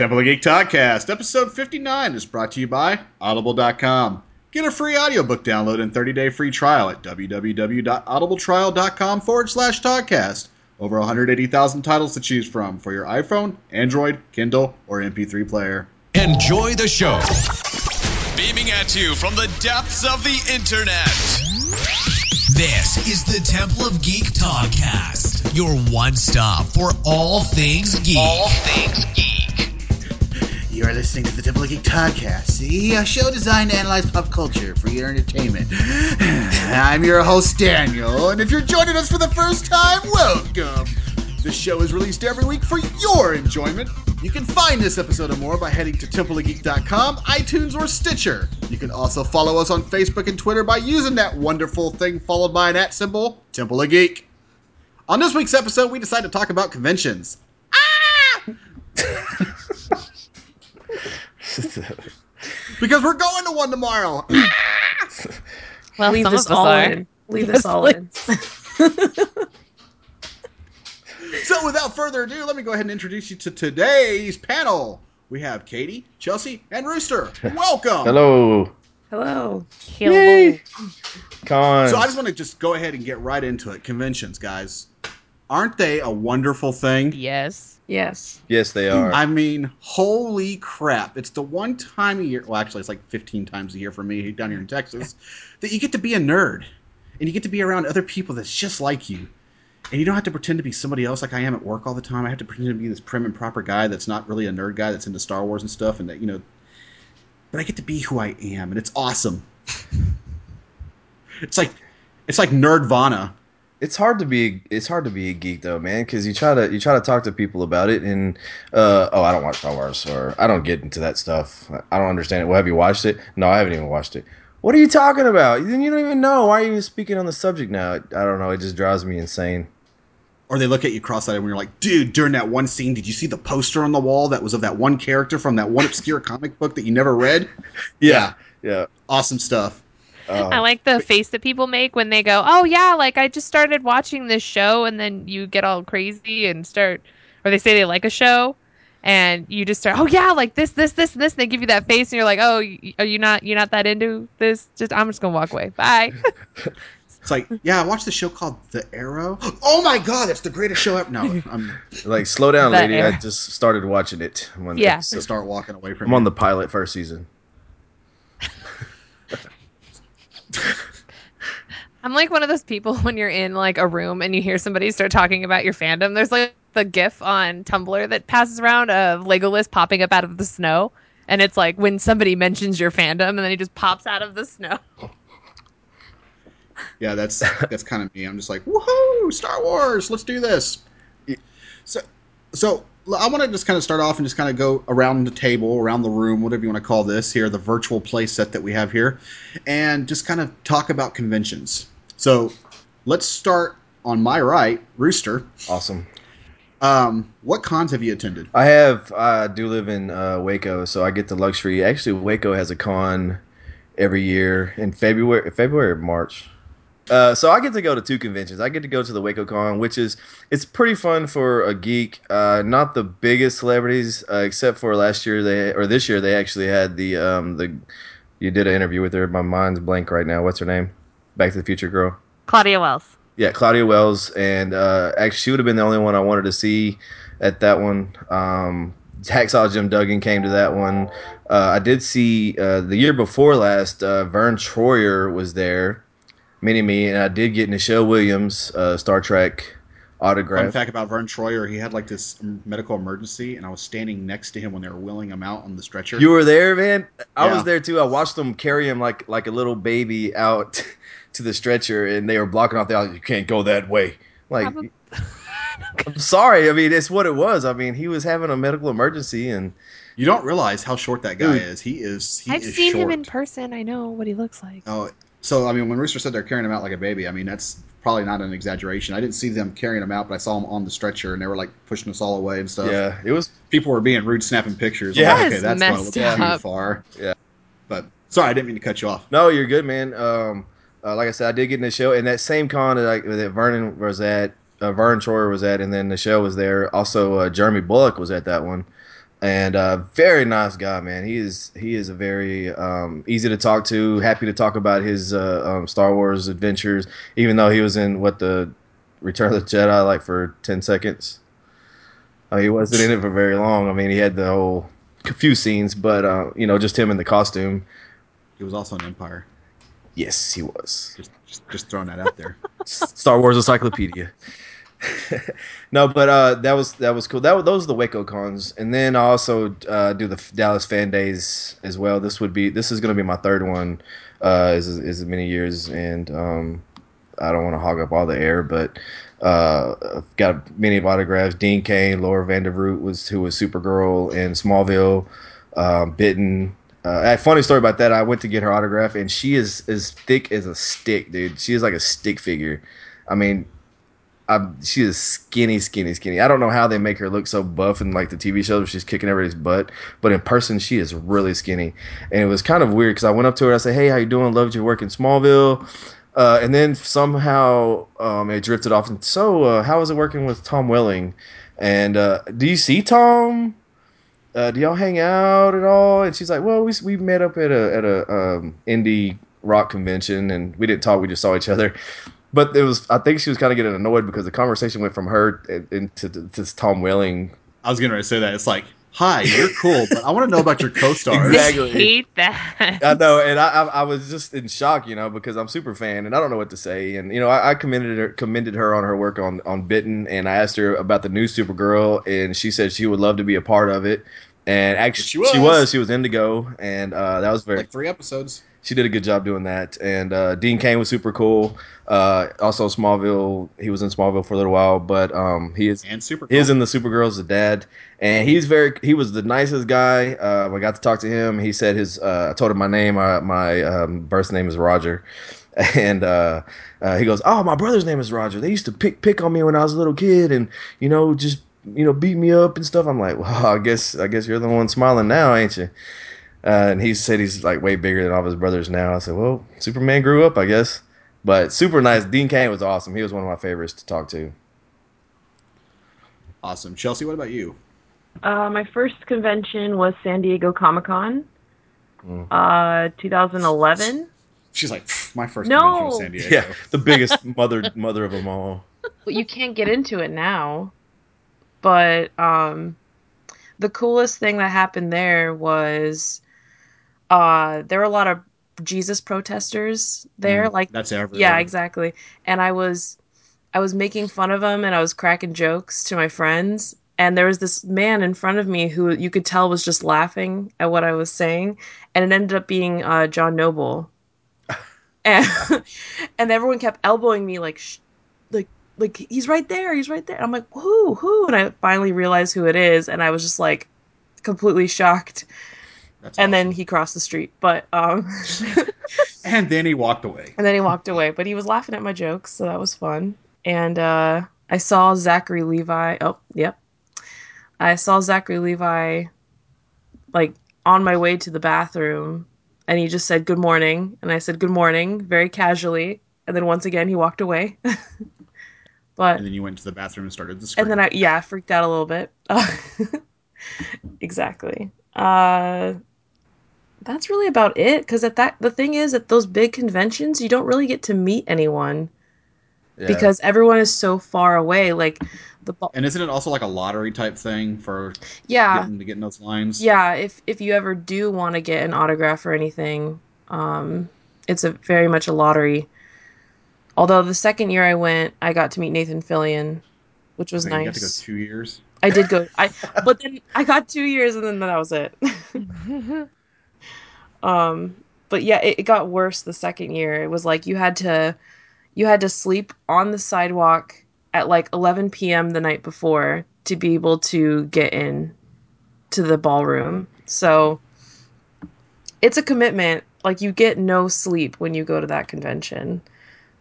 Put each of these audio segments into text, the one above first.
Temple of Geek Podcast, episode 59 is brought to you by Audible.com. Get a free audiobook download and 30-day free trial at www.audibletrial.com forward slash Toddcast. Over 180,000 titles to choose from for your iPhone, Android, Kindle, or MP3 player. Enjoy the show. Beaming at you from the depths of the internet. This is the Temple of Geek Podcast, your one stop for all things geek. All things geek. You are listening to the Temple Geek Podcast, uh, show designed to analyze pop culture for your entertainment. I'm your host, Daniel, and if you're joining us for the first time, welcome. The show is released every week for your enjoyment. You can find this episode and more by heading to templeofgeek.com, iTunes, or Stitcher. You can also follow us on Facebook and Twitter by using that wonderful thing followed by an at symbol, Temple of Geek. On this week's episode, we decided to talk about conventions. Because we're going to one tomorrow. Well, leave this all are. in. Leave this all in. So, without further ado, let me go ahead and introduce you to today's panel. We have Katie, Chelsea, and Rooster. Welcome. Hello, Hello. Hello. Con. So, I just want to just go ahead and get right into it. Conventions, guys. Aren't they a wonderful thing? Yes. Yes. yes, they hmm. are. I mean, holy crap. It's the one time a year, well, actually, it's like 15 times a year for me down here in Texas, that you get to be a nerd and you get to be around other people that's just like you. And you don't have to pretend to be somebody else like I am at work all the time. I have to pretend to be this prim and proper guy that's not really a nerd guy that's into Star Wars and stuff. And that, you know, but I get to be who I am, and it's awesome. it's like, it's like Nerdvana. It's hard to be. It's hard to be a geek though, man, because you try to you try to talk to people about it, and uh, oh, I don't watch Star Wars, or I don't get into that stuff. I don't understand it. Well, have you watched it? No, I haven't even watched it. What are you talking about? Then you don't even know. Why are you speaking on the subject now? I don't know. It just drives me insane. Or they look at you cross-eyed when you're like, dude, during that one scene, did you see the poster on the wall that was of that one character from that one obscure comic book that you never read? Yeah, yeah. Awesome stuff. Oh. I like the face that people make when they go, "Oh yeah, like I just started watching this show," and then you get all crazy and start, or they say they like a show, and you just start, "Oh yeah, like this, this, this, and this." And they give you that face, and you're like, "Oh, y- are you not? You're not that into this? Just I'm just gonna walk away. Bye." It's like, yeah, I watched the show called The Arrow. Oh my god, that's the greatest show ever. No, I'm like slow down, The lady. I just started watching it. When Yeah. it's- to start walking away from. I'm on the pilot first season. I'm like one of those people when you're in like a room and you hear somebody start talking about your fandom. There's like the GIF on Tumblr that passes around of Legolas popping up out of the snow, and it's like when somebody mentions your fandom and then he just pops out of the snow. Yeah, that's that's kind of me. I'm just like, woohoo, Star Wars, let's do this. So, so l- I want to just kind of start off and just kind of go around the table, around the room, whatever you want to call this here, the virtual play set that we have here, and just kind of talk about conventions. So, let's start on my right, Rooster. Awesome. Um, what cons have you attended? I have. I do live in uh, Waco, so I get the luxury. Actually, Waco has a con every year in February, February or March. Uh, so I get to go to two conventions. I get to go to the Waco Con, which is it's pretty fun for a geek. Uh, not the biggest celebrities, uh, except for last year they or this year they actually had the um, the. You did an interview with her. My mind's blank right now. What's her name? Back to the Future girl. Claudia Wells. Yeah, Claudia Wells, and uh, actually, she would have been the only one I wanted to see at that one. Um, Hacksaw Jim Duggan came to that one. Uh, I did see uh, the year before last. Uh, Vern Troyer was there, mini me, and I did get Nichelle Williams uh, Star Trek autograph. Fun fact about Vern Troyer: he had like this medical emergency, and I was standing next to him when they were wheeling him out on the stretcher. You were there, man. I Yeah. was there too. I watched them carry him like like a little baby out to the stretcher, and they were blocking off the. aisle. You can't go that way. Like, Probably- I'm sorry. I mean, it's what it was. I mean, he was having a medical emergency, and You don't realize how short that guy Dude. is. He is. He I've is seen short. him in person. I know what he looks like. Oh, so I mean, when Rooster said they're carrying him out like a baby, I mean that's probably not an exaggeration. I didn't see them carrying him out, but I saw him on the stretcher, and they were like pushing us all away and stuff. yeah, it was. People were being rude, snapping pictures. Yeah. like, okay, is that's going a messed little too up. far. Yeah. But sorry, I didn't mean to cut you off. No, you're good, man. Um, uh, like I said, I did get in the show, and that same con that, I, that Vernon was at, uh, Vern Troyer was at, and then the show was there. Also, uh, Jeremy Bulloch was at that one. And uh, very nice guy, man. He is he is a very um, easy to talk to. Happy to talk about his uh, um, Star Wars adventures, even though he was in what the Return of the Jedi like for ten seconds. Uh, he wasn't in it for very long. I mean, he had the whole few scenes, but uh, you know, just him in the costume. He was also an Empire. Yes, he was. Just, just, just throwing that out there. Star Wars Encyclopedia. no, but uh, that was that was cool. That those are the Waco cons, and then I also uh, do the Dallas Fan Days as well. This would be this is going to be my third one, uh, is many years, and um, I don't want to hog up all the air, but uh, I've got many autographs. Dean Cain, Laura Vandervoort was who was Supergirl in Smallville, um, Bitten. Uh, funny story about that. I went to get her autograph, and she is as thick as a stick, dude. She is like a stick figure. I mean, I'm, she is skinny, skinny, skinny. I don't know how they make her look so buff in like the TV shows where she's kicking everybody's butt, but in person she is really skinny. And it was kind of weird because I went up to her. I said, "Hey, how you doing? Loved your work in Smallville." Uh, and then somehow um, it drifted off. And so, uh, how is it working with Tom Welling? And uh, do you see Tom? Uh, do y'all hang out at all? And she's like, well, we we met up at a at a um, indie rock convention, and we didn't talk. We just saw each other. But it was, I think she was kind of getting annoyed because the conversation went from her into to, to Tom Welling. I was going to say that. It's like, hi, you're cool, but I want to know about your co-stars. Exactly. I hate that. I know, and I, I I was just in shock, you know, because I'm super fan and I don't know what to say. And you know, I, I commended her commended her on her work on on Bitten, and I asked her about the new Supergirl, and she said she would love to be a part of it. And actually, She was. she was, she was Indigo, and uh, that was very Like three episodes. She did a good job doing that. And uh, Dean Cain was super cool. Uh, also Smallville, he was in Smallville for a little while, but um, he is And super he is in the Supergirl's the dad, and he's very he was the nicest guy. Uh, I got to talk to him. He said his uh, I told him my name. Uh, my um, birth name is Roger, and uh, uh, he goes, "Oh, my brother's name is Roger. They used to pick pick on me when I was a little kid, and you know just." You know, beat me up and stuff. I'm like, well, I guess, I guess you're the one smiling now, ain't you? Uh, and he said he's like way bigger than all of his brothers now. I said, well, Superman grew up, I guess. But super nice. Dean Cain was awesome. He was one of my favorites to talk to. Awesome. Chelsea, what about you? Uh, my first convention was San Diego Comic Con, Mm. uh, 2011. She's like, my first No. convention was San Diego. Yeah, the biggest mother mother of them all. But you can't get into it now. But um, the coolest thing that happened there was uh, there were a lot of Jesus protesters there. Mm, like That's everywhere. Yeah, exactly. And I was I was making fun of them and I was cracking jokes to my friends and there was this man in front of me who you could tell was just laughing at what I was saying and it ended up being uh, John Noble. and and everyone kept elbowing me like like like he's right there, he's right there. And I'm like, "Who? Who?" And I finally realized who it is and I was just like completely shocked. That's And then he crossed the street, but um and then he walked away. And then he walked away, but he was laughing at my jokes, so that was fun. And uh, I saw Zachary Levi. Oh, yep. I saw Zachary Levi like on my way to the bathroom, and he just said good morning, and I said good morning very casually, and then once again he walked away. but And then you went to the bathroom and started the scream. and then I yeah I freaked out a little bit. exactly. Uh, that's really about it. Because at that the thing is at those big conventions you don't really get to meet anyone Yeah. because everyone is so far away. Like the bu- And isn't it also like a lottery type thing for yeah getting to get in those lines? yeah if if you ever do want to get an autograph or anything, um, it's a very much a lottery. Although the second year I went, I got to meet Nathan Fillion, which was So nice. You got to go two years. I did go. I but then I got two years and then that was it. um, but yeah, it, it got worse the second year. It was like you had to, you had to sleep on the sidewalk at like 11 p.m. the night before to be able to get in to the ballroom. So it's a commitment. Like you get no sleep when you go to that convention.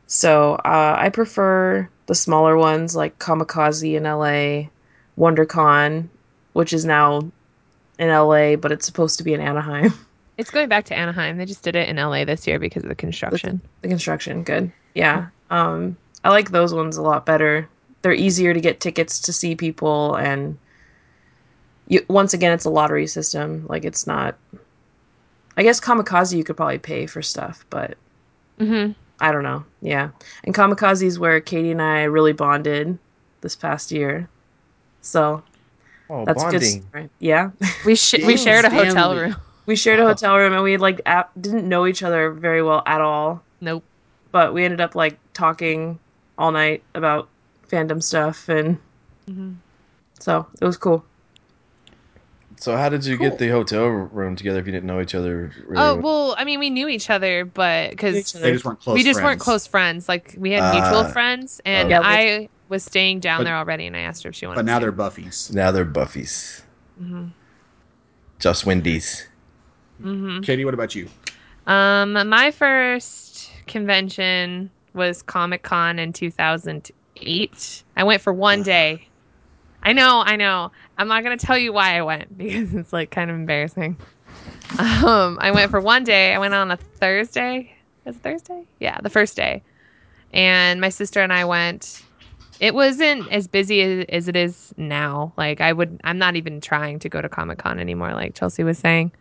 So uh, I prefer the smaller ones like Comikaze in LA, WonderCon, which is now in LA, but it's supposed to be in Anaheim. It's going back to Anaheim. They just did it in LA this year because of the construction. the construction, good. Yeah. Um, I like those ones a lot better. They're easier to get tickets to see people, and you once again it's a lottery system. Like it's not. I guess Comikaze you could probably pay for stuff, but Mhm. I don't know. Yeah, and Comikaze is where Katie and I really bonded this past year. So Oh, that's bonding. good. story. Yeah, We sh- we shared a hotel room. We shared a hotel room and we like ap- didn't know each other very well at all. Nope. but we ended up like talking all night about fandom stuff and so it was cool So how did you Cool. get the hotel room together if you didn't know each other? Really Oh well? well, I mean, we knew each other, but because They just weren't close. we just weren't close friends. Like we had mutual Ah. friends, and Yeah, I was staying down But- there already, and I asked her if she wanted. But now to they're Buffies. Now they're Buffies. Mm-hmm. Just Wendy's. Katie, what about you? Um, my first convention was Comic Con in 2008. I went for one day. I know, I know. I'm not gonna tell you why I went because it's like kind of embarrassing. Um, I went for one day. I went on a Thursday. Was it Thursday? Yeah, the first day. And my sister and I went. It wasn't as busy as, as it is now. Like I would, I'm not even trying to go to Comic Con anymore. Like Chelsea was saying.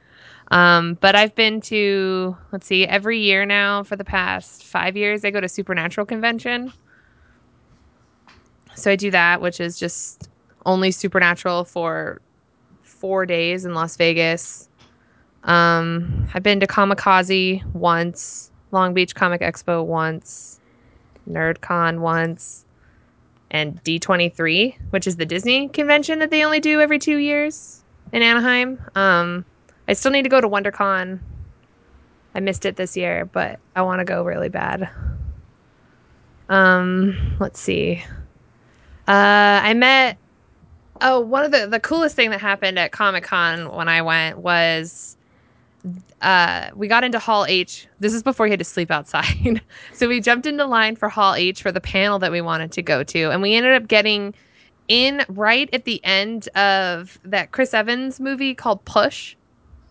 Um, but I've been to, let's see, every year now for the past five years, I go to Supernatural Convention. So I do that, which is just only Supernatural for four days in Las Vegas. Um, I've been to Comikaze once, Long Beach Comic Expo once, NerdCon once, and D23, which is the Disney convention that they only do every two years in Anaheim. Um, I still need to go to WonderCon. I missed it this year, but I want to go really bad. Um, let's see. Uh, I met. Oh, one of the the coolest thing that happened at Comic Con when I went was, uh, we got into Hall H. This is before he had to sleep outside, so we jumped into line for Hall H for the panel that we wanted to go to, and we ended up getting in right at the end of that Chris Evans movie called Push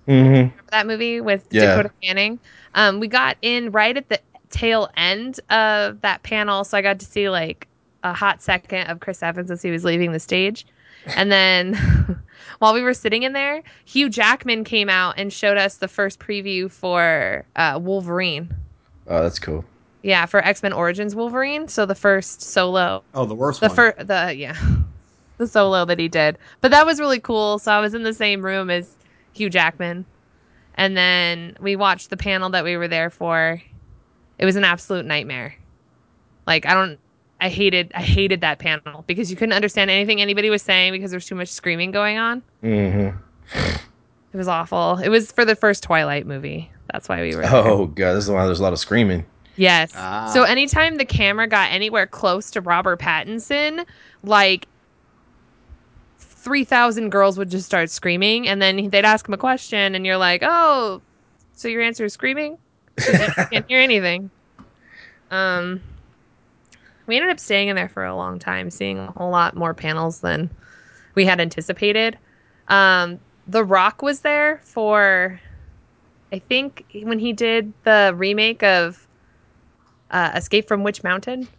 Mm-hmm. remember that movie with Yeah. Dakota Fanning. Um, we got in right at the tail end of that panel, so I got to see like a hot second of Chris Evans as he was leaving the stage. And then while we were sitting in there, Hugh Jackman came out and showed us the first preview for uh, Wolverine. Oh, that's cool. Yeah, for X Men Origins Wolverine. So the first solo Oh, the worst the one. fir- the yeah the solo that he did but that was really cool so i was in the same room as hugh jackman and then we watched the panel that we were there for it was an absolute nightmare like i don't i hated i hated that panel because you couldn't understand anything anybody was saying because there's too much screaming going on Mm-hmm. it was awful it was for the first twilight movie that's why we were there. Oh god, this is why there's a lot of screaming. Yes. Ah. So anytime the camera got anywhere close to Robert Pattinson, like 3,000 girls would just start screaming. And then they'd ask him a question, and you're like, oh, so your answer is screaming? can't hear anything. Um, we ended up staying in there for a long time, seeing a whole lot more panels than we had anticipated. Um, the Rock was there for, I think, when he did the remake of uh, Escape from Witch Mountain.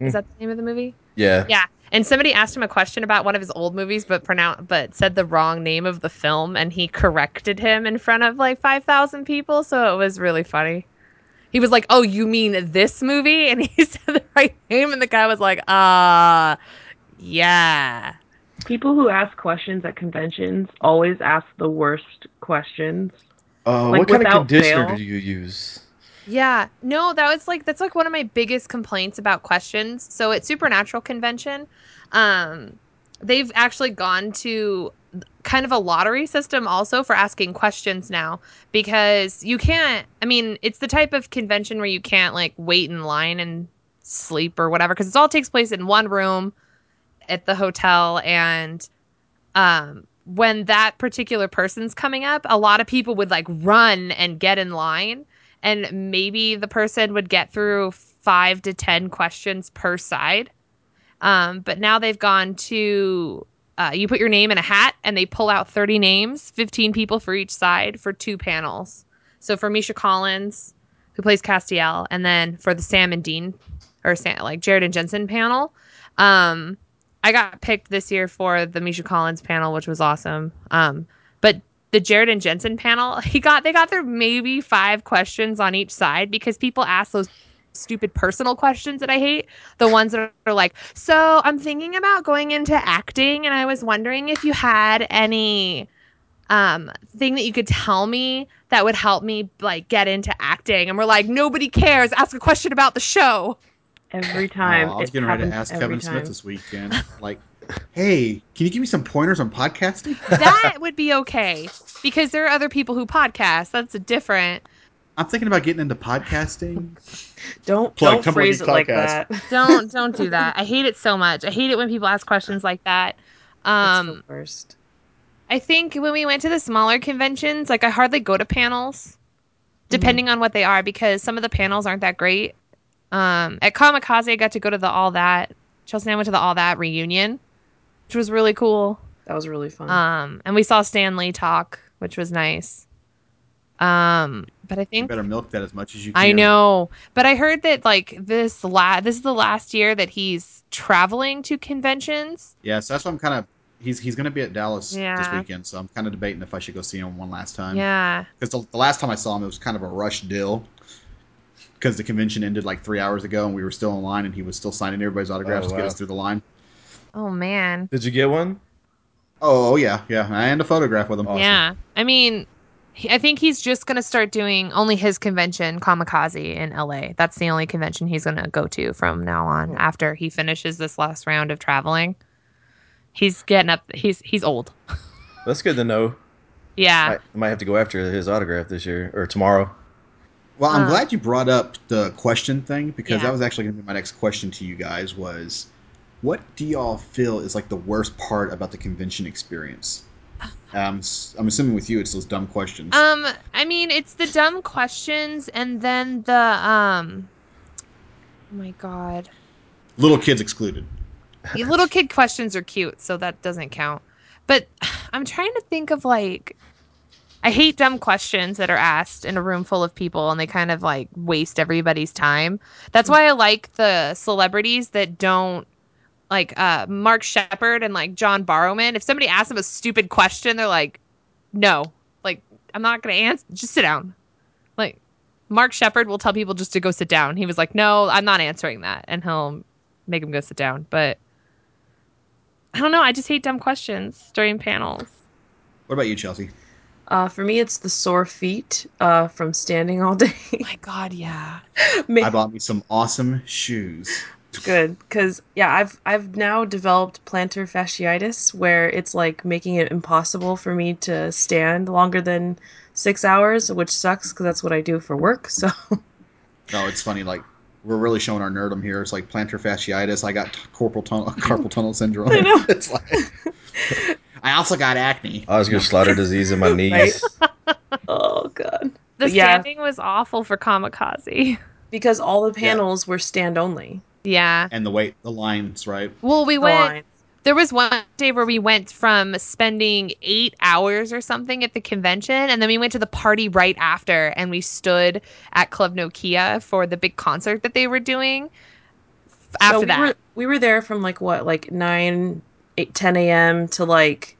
Is that the name of the movie? Yeah. Yeah. And somebody asked him a question about one of his old movies, but pronounced but said the wrong name of the film, and he corrected him in front of like five thousand people. So it was really funny. He was like, "Oh, you mean this movie?" And he said the right name, and the guy was like, "Ah, yeah." People who ask questions at conventions always ask the worst questions. Uh, Like, what kind of without conditioner fail? do you use? Yeah, no, that was like that's like one of my biggest complaints about questions. So at Supernatural Convention, um, they've actually gone to kind of a lottery system also for asking questions now because you can't. I mean, it's the type of convention where you can't like wait in line and sleep or whatever because it all takes place in one room at the hotel and um when that particular person's coming up a lot of people would like run and get in line and maybe the person would get through five to ten questions per side um but now they've gone to uh, you put your name in a hat and they pull out 30 names 15 people for each side for two panels so for misha collins who plays castiel and then for the sam and dean or sam, like jared and jensen panel um I got picked this year for the Misha Collins panel, which was awesome. Um, but the Jared and Jensen panel, he got they got their maybe five questions on each side because people ask those stupid personal questions that I hate. The ones that are like, so I'm thinking about going into acting, and I was wondering if you had any um thing that you could tell me that would help me like get into acting and we're like nobody cares ask a question about the show Every time. Oh, I was it getting ready to ask Kevin time. Smith this weekend. Like, hey, can you give me some pointers on podcasting? that would be okay because there are other people who podcast that's a different I'm thinking about getting into podcasting. Don't Plug don't Temple phrase Geek it like that. don't don't do that i hate it so much i hate it when people ask questions like that That's um the worst. I think when we went to the smaller conventions, like I hardly go to panels, depending on what they are, because some of the panels aren't that great. Um, at Comikaze, I got to go to the All That. Chelsea and I went to the All That reunion, which was really cool. That was really fun. Um, and we saw Stan Lee talk, which was nice. Um, but I You think better milk that as much as you can. I know, but I heard that like this la- this is the last year that he's traveling to conventions. Yeah, so that's why I'm kind of. He's he's going to be at Dallas this weekend, so I'm kind of debating if I should go see him one last time. Yeah, Because the, the last time I saw him, it was kind of a rush deal. Because the convention ended like three hours ago, and we were still in line, and he was still signing everybody's autographs Oh, to get us through the line. Oh man. Did you get one? Oh, oh yeah, yeah, and a photograph with him. Yeah. I mean, he, I think he's just going to start doing only his convention, Comikaze, in LA. That's the only convention he's going to go to from now on after he finishes this last round of traveling. He's getting up. He's he's old. That's good to know. Yeah. I might have to go after his autograph this year or tomorrow. Well, I'm Uh. glad you brought up the question thing because Yeah. that was actually going to be my next question to you guys was what do y'all feel is like the worst part about the convention experience? Um, I'm assuming with you it's those dumb questions. Um, I mean, it's the dumb questions, and then the um. Oh my god. Little kids excluded. The little kid questions are cute, so that doesn't count. But I'm trying to think of like I hate dumb questions that are asked in a room full of people and they kind of like waste everybody's time. That's why I like the celebrities that don't like uh Mark Sheppard and like John Barrowman. If somebody asks them a stupid question, they're like, "No. Like I'm not going to answer. Just sit down." Like Mark Sheppard will tell people just to go sit down. He was like, "No, I'm not answering that." And he'll make them go sit down. But I don't know. I just hate dumb questions during panels. What about you, Chelsea? Uh, for me, it's the sore feet uh, from standing all day. my God, yeah. Ma- I bought me some awesome shoes. Good because yeah i've i've now developed plantar fasciitis where it's like making it impossible for me to stand longer than six hours which sucks because that's what i do for work so No, it's funny. Like we're really showing our nerdum here. It's like plantar fasciitis. I got corporal tunnel, carpal tunnel syndrome. I know. It's like I also got acne. I was gonna slaughter disease in my knees. oh god The Yeah. standing was awful for Comikaze. because all the panels were stand only yeah. And the weight, the lines, right? Well, we The went. lines. There was one day where we went from spending eight hours or something at the convention, and then we went to the party right after, and we stood at Club Nokia for the big concert that they were doing. After so we that, were, we were there from like what like 9 8 10 a.m to like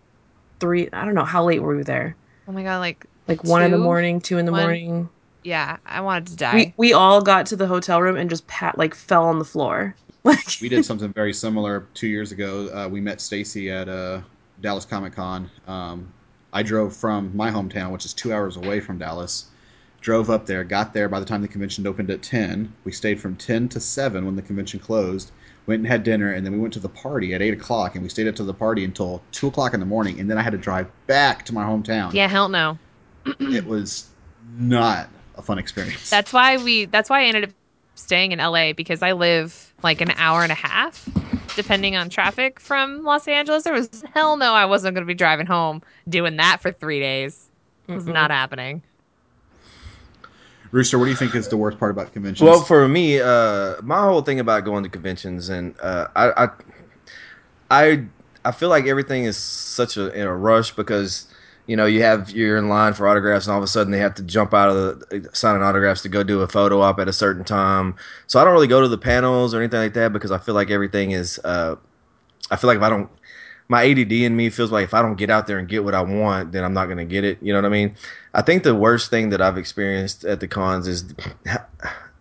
3 i don't know how late were we there oh my god, like like 1 in the morning 2 in the One? morning yeah, I wanted to die. we we all got to the hotel room and just pat like fell on the floor like We did something very similar two years ago. Uh, we met Stacy at uh, Dallas Comic Con. Um, I drove from my hometown, which is two hours away from Dallas. Drove up there, got there by the time the convention opened at ten. We stayed from ten to seven when the convention closed. Went and had dinner, and then we went to the party at eight o'clock, and we stayed up to the party until two o'clock in the morning, and then I had to drive back to my hometown. yeah, hell no. it was not a fun experience. That's why we. That's why I ended up staying in LA because I live like an hour and a half, depending on traffic from Los Angeles. There was hell no, I wasn't going to be driving home doing that for three days. It was not happening. Rooster, what do you think is the worst part about conventions? Well, for me, uh, my whole thing about going to conventions and uh, I, I, I, I feel like everything is such a in a rush because you know you have you're in line for autographs and all of a sudden they have to jump out of the signing autographs to go do a photo op at a certain time. So I don't really go to the panels or anything like that because I feel like everything is. Uh, I feel like if I don't, my ADD in me feels like if I don't get out there and get what I want, then I'm not going to get it. You know what I mean? I think the worst thing that I've experienced at the cons is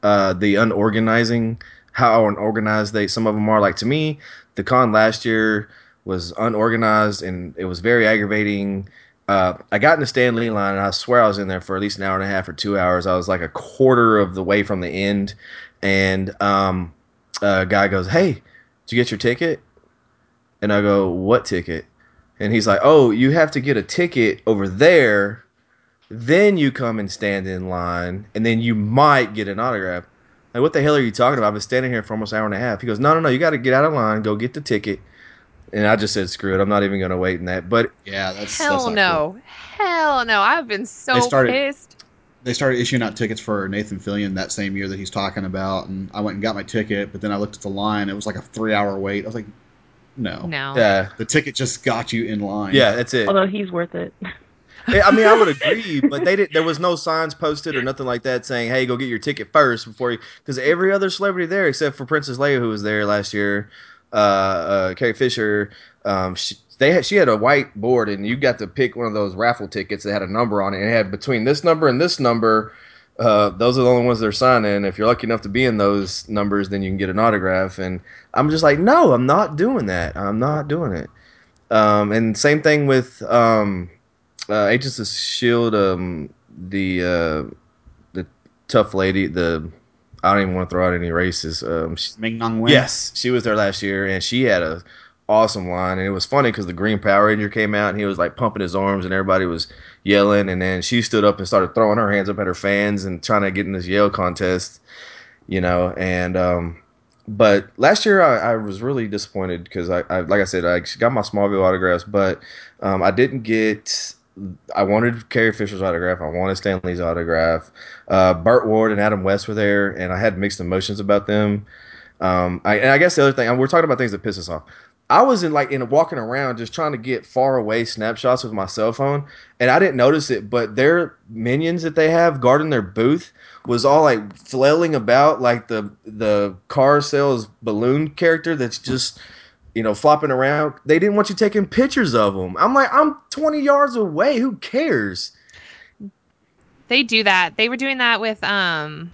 uh, the unorganizing, how unorganized they some of them are. Like to me, the con last year was unorganized and it was very aggravating. Uh, I got in the Stan Lee line and I swear I was in there for at least an hour and a half or two hours. I was like a quarter of the way from the end, and um, a guy goes, "Hey, did you get your ticket?" And I go, "What ticket?" And he's like, "Oh, you have to get a ticket over there, then you come and stand in line, and then you might get an autograph." Like, what the hell are you talking about? I've been standing here for almost an hour and a half. He goes, "No, no, no, you got to get out of line, go get the ticket." And I just said, "Screw it, I'm not even going to wait in that." But Yeah, that's Hell that's no. cool. Hell no. I've been so They started- pissed. They started issuing out tickets for Nathan Fillion that same year that he's talking about, and I went and got my ticket, but then I looked at the line. It was like a three-hour wait. I was like, no, No. yeah, the ticket just got you in line. yeah, that's it. Although he's worth it. I mean, I would agree, but they did. There was no signs posted or nothing like that saying, "Hey, go get your ticket first before you." Because every other celebrity there, except for Princess Leia, who was there last year, uh, uh, Carrie Fisher, um, she, they had, she had a white board, and you got to pick one of those raffle tickets that had a number on it, and it had between this number and this number. Uh, those are the only ones they're signing. If you're lucky enough to be in those numbers, then you can get an autograph. And I'm just like, no, I'm not doing that. I'm not doing it. Um, and same thing with um, uh, Agents of Shield. Um, the uh, the tough lady. The I don't even want to throw out any races. Um, she, Ming-Na Wen. yes, she was there last year, and she had a awesome line. And it was funny because the Green Power Ranger came out, and he was like pumping his arms, and everybody was yelling. And then she stood up and started throwing her hands up at her fans and trying to get in this yell contest. You know, and um, but last year I, I was really disappointed because I, I, like I said, I got my Smallville autographs, but um, I didn't get. I wanted Carrie Fisher's autograph. I wanted Stan Lee's autograph. Uh, Burt Ward and Adam West were there, and I had mixed emotions about them. Um, I, and I guess the other thing, we're talking about things that piss us off. I was in like in walking around just trying to get far away snapshots with my cell phone, and I didn't notice it, but their minions that they have guarding their booth was all like flailing about like the the car sales balloon character that's just you know flopping around. They didn't want you taking pictures of them. I'm like, I'm 20 yards away. Who cares? They do that. They were doing that with um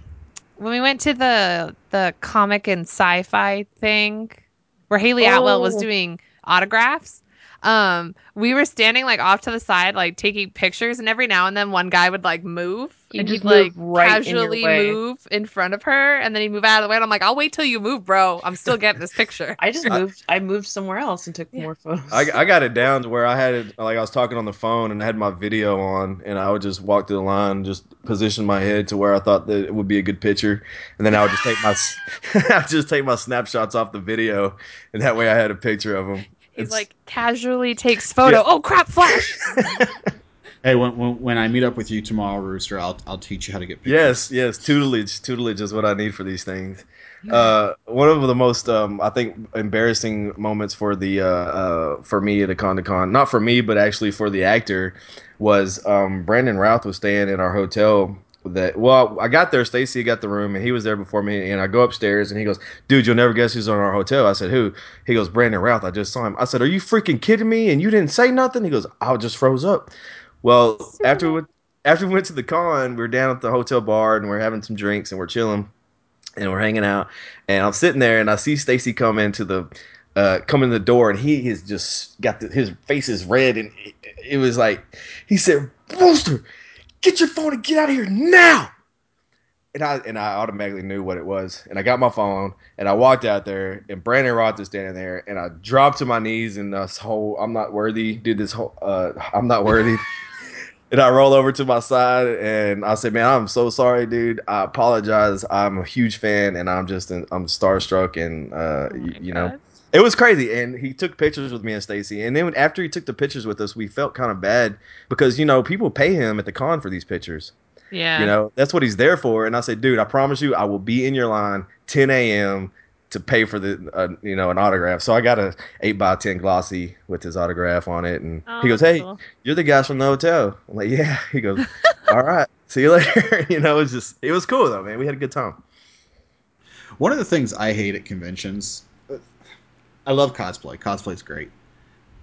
when we went to the the comic and sci-fi thing where Hayley Atwell was Oh. doing autographs. Um, we were standing like off to the side, like taking pictures, and every now and then one guy would like move. He'd and just he'd like right casually way. move in front of her, and then he'd move out of the way. And I'm like, I'll wait till you move, bro. I'm still getting this picture. I just moved. I moved somewhere else and took more photos. I, I got it down to where I had it like I was talking on the phone and I had my video on, and I would just walk to the line, just position my head to where I thought that it would be a good picture, and then I would just take my s- I would just take my snapshots off the video, and that way I had a picture of them. He's like casually takes photo. Yeah. Oh crap! Flash. Hey, when, when when I meet up with you tomorrow, Rooster, I'll I'll teach you how to get pictures. Yes, yes, tutelage, tutelage is what I need for these things. Uh, one of the most, um, I think, embarrassing moments for the uh, uh, for me at a con to con, not for me, but actually for the actor, was um, Brandon Routh was staying in our hotel. That well, I got there. Stacy got the room, and he was there before me. And I go upstairs, and he goes, "Dude, you'll never guess who's on our hotel." I said, "Who?" He goes, "Brandon Routh. I just saw him." I said, "Are you freaking kidding me?" And you didn't say nothing. He goes, "I just froze up." Well, after we went, after we went to the con, we are down at the hotel bar and we're having some drinks and we're chilling and we're hanging out. And I'm sitting there and I see Stacy come into the uh, come in the door and he has just got the, his face is red and it, it was like he said, "Rooster, get your phone and get out of here now." And I and I automatically knew what it was. And I got my phone and I walked out there and Brandon Routh is standing there and I dropped to my knees and this whole I'm not worthy, dude. This whole uh, I'm not worthy. And I roll over to my side and I say, "Man, I'm so sorry, dude. I apologize. I'm a huge fan, and I'm just I'm starstruck, and uh, y- you know, it was crazy." And he took pictures with me and Stacy, and then after he took the pictures with us, we felt kind of bad because you know people pay him at the con for these pictures. Yeah. You know, that's what he's there for. And I said, "Dude, I promise you, I will be in your line 10 a.m." to pay for the uh, you know an autograph. So I got a eight by ten glossy with his autograph on it, and Oh, he goes, "Hey, cool. you're the guys from the hotel." I'm like, "Yeah." He goes, "All right, see you later." you know, it's just it was cool though, man. We had a good time. One of the things I hate at conventions, I love cosplay. Cosplay's great,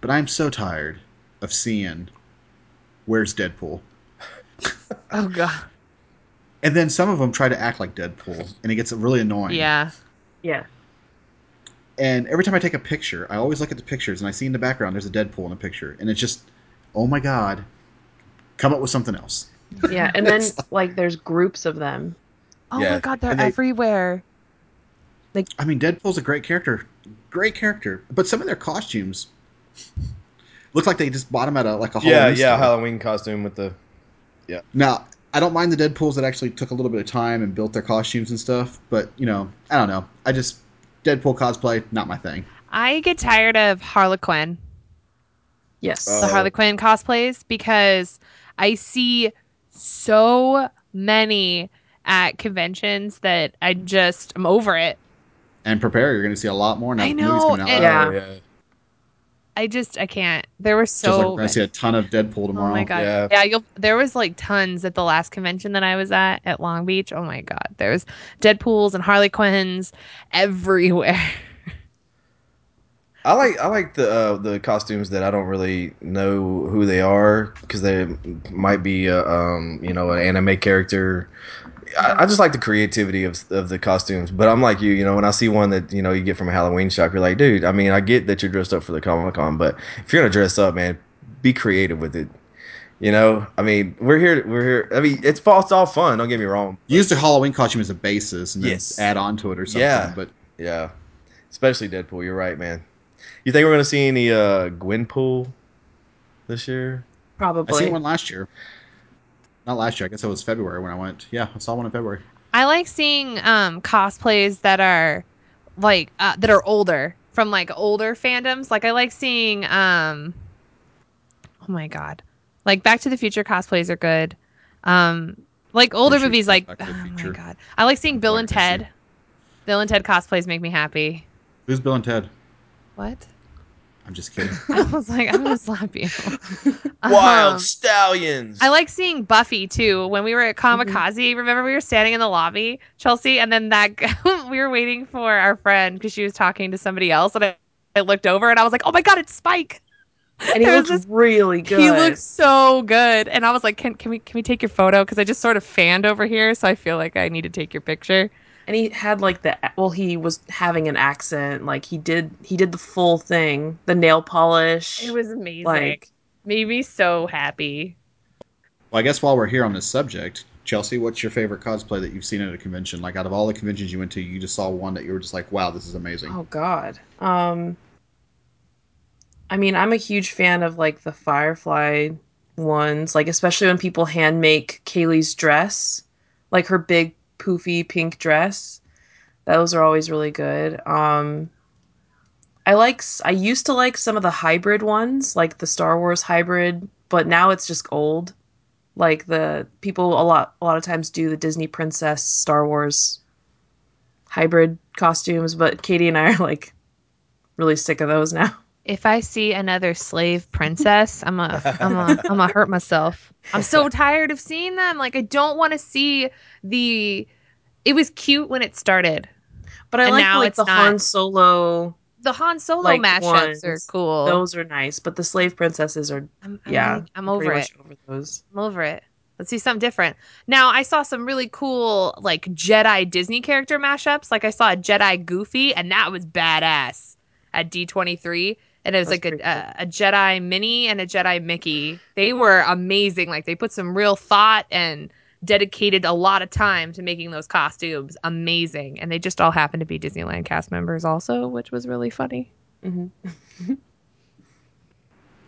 but I'm so tired of seeing where's Deadpool, Oh god. and then some of them try to act like Deadpool, and it gets really annoying. Yeah. Yeah. And every time I take a picture, I always look at the pictures and I see in the background there's a Deadpool in the picture, and it's just, oh my god, come up with something else. Yeah. And then It's like there's groups of them. Oh Yeah, my god, they're and they- everywhere. I mean, Deadpool's a great character, great character, but some of their costumes look like they just bought them at a like a Yeah, Halloween yeah, store. Halloween costume with the yeah. Now, I don't mind the Deadpools that actually took a little bit of time and built their costumes and stuff, but you know, I don't know. I just Deadpool cosplay, not my thing. I get tired of Harlequin, Yes. the Oh. Harley Quinn cosplays, because I see so many at conventions that I just I'm over it. And prepare, you're going to see a lot more now. I that the movie's know, coming out. and- Yeah. Oh. I just I can't. There were Just like so we're going to see a ton of Deadpool tomorrow. Oh tomorrow. my god. Yeah. Yeah. you'll there was like tons at the last convention that I was at at Long Beach. Oh my god. There was Deadpools and Harley Quinns everywhere. I like I like the uh, the costumes that I don't really know who they are because they might be uh, um you know an anime character. I, I just like the creativity of of the costumes, but I'm like you, you know, when I see one that you know you get from a Halloween shop, you're like, dude. I mean, I get that you're dressed up for the Comic Con, but if you're gonna dress up, man, be creative with it. You know, I mean, we're here. We're here. I mean, it's fall- it's all fun. Don't get me wrong. Use the Halloween costume as a basis and then Yes. add on to it or something. Yeah. But Yeah, especially Deadpool. You're right, man. You think we're gonna see any uh Gwenpool this year? Probably. I Probably. seen one last year. Not last year. I guess it was February when I went. Yeah, I saw one in February. I like seeing um cosplays that are like uh, that are older from like older fandoms. Like I like seeing um oh my god. Like Back to the Future cosplays are good. Um like older Future's movies like Back to the oh my god. I like seeing Bill and Ted. Bill and Ted cosplays make me happy. Who's Bill and Ted? What? I'm just kidding. I was like, I'm gonna slap you. Wild Um, stallions. I like seeing Buffy too. When we were at Comikaze, remember we were standing in the lobby, Chelsea, and then that we were waiting for our friend because she was talking to somebody else, and I, I looked over and I was like, "Oh my god, it's Spike!" and he was looks this- really good. He looks so good, and I was like, "Can can we can we take your photo?" Because I just sort of fanned over here, so I feel like I need to take your picture. And he had like the well he was having an accent like he did he did the full thing the nail polish It was amazing. like Made me so happy. Well, I guess while we're here on this subject, Chelsea, what's your favorite cosplay that you've seen at a convention? Like out of all the conventions you went to, you just saw one that you were just like, "Wow, this is amazing." oh god um i mean i'm a huge fan of like the firefly ones like especially when people hand make kaylee's dress like her big poofy pink dress. Those are always really good. Um i like i used to like some of the hybrid ones like the star wars hybrid but now it's just old. Like the people a lot a lot of times do the disney princess star wars hybrid costumes but katie and i are like really sick of those now If I see another slave princess, I'm a, I'm a, I'm gonna hurt myself. I'm so tired of seeing them. Like I don't want to see the. It was cute when it started. but i And like now like it's the not. han solo The Han Solo Like mashups are cool. those are nice but the slave princesses are I'm, I'm yeah like- I'm over it. over those I'm over it. Let's see something different. Now I saw some really cool like Jedi Disney character mashups. Like I saw a Jedi Goofy, and that was badass at D23. And it was That's like a, cool. a, a Jedi Minnie and a Jedi Mickey. They were amazing. Like they put some real thought and dedicated a lot of time to making those costumes amazing. And they just all happened to be Disneyland cast members also, which was really funny. hmm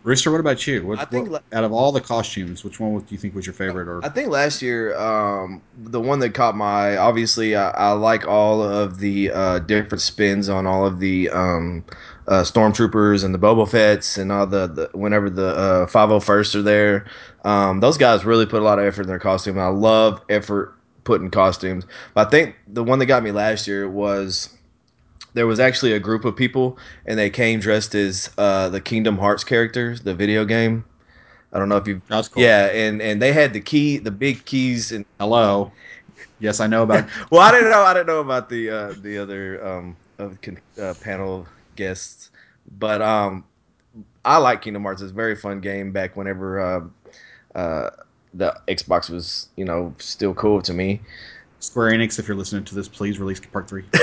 Rooster, what about you? What, I think what- out of all the costumes, which one do you think was your favorite? Or I think last year, um, the one that caught my eye, obviously, I, I like all of the uh, different spins on all of the um, uh, stormtroopers and the Boba Fett's and all the, the whenever the uh, 501st are there. Um, those guys really put a lot of effort in their costume. I love effort put in costumes. But I think the one that got me last year was there was actually a group of people and they came dressed as uh, the Kingdom Hearts characters, the video game. I don't know if you that's cool. yeah, and and they had the key, the big keys, and Hello. Yes, I know about. well, I didn't know, I didn't know about the uh, the other um, uh, panel guests. But um, I like Kingdom Hearts. It's a very fun game. Back whenever uh, uh, the Xbox was, you know, still cool to me. Square Enix, if you're listening to this, please release part three.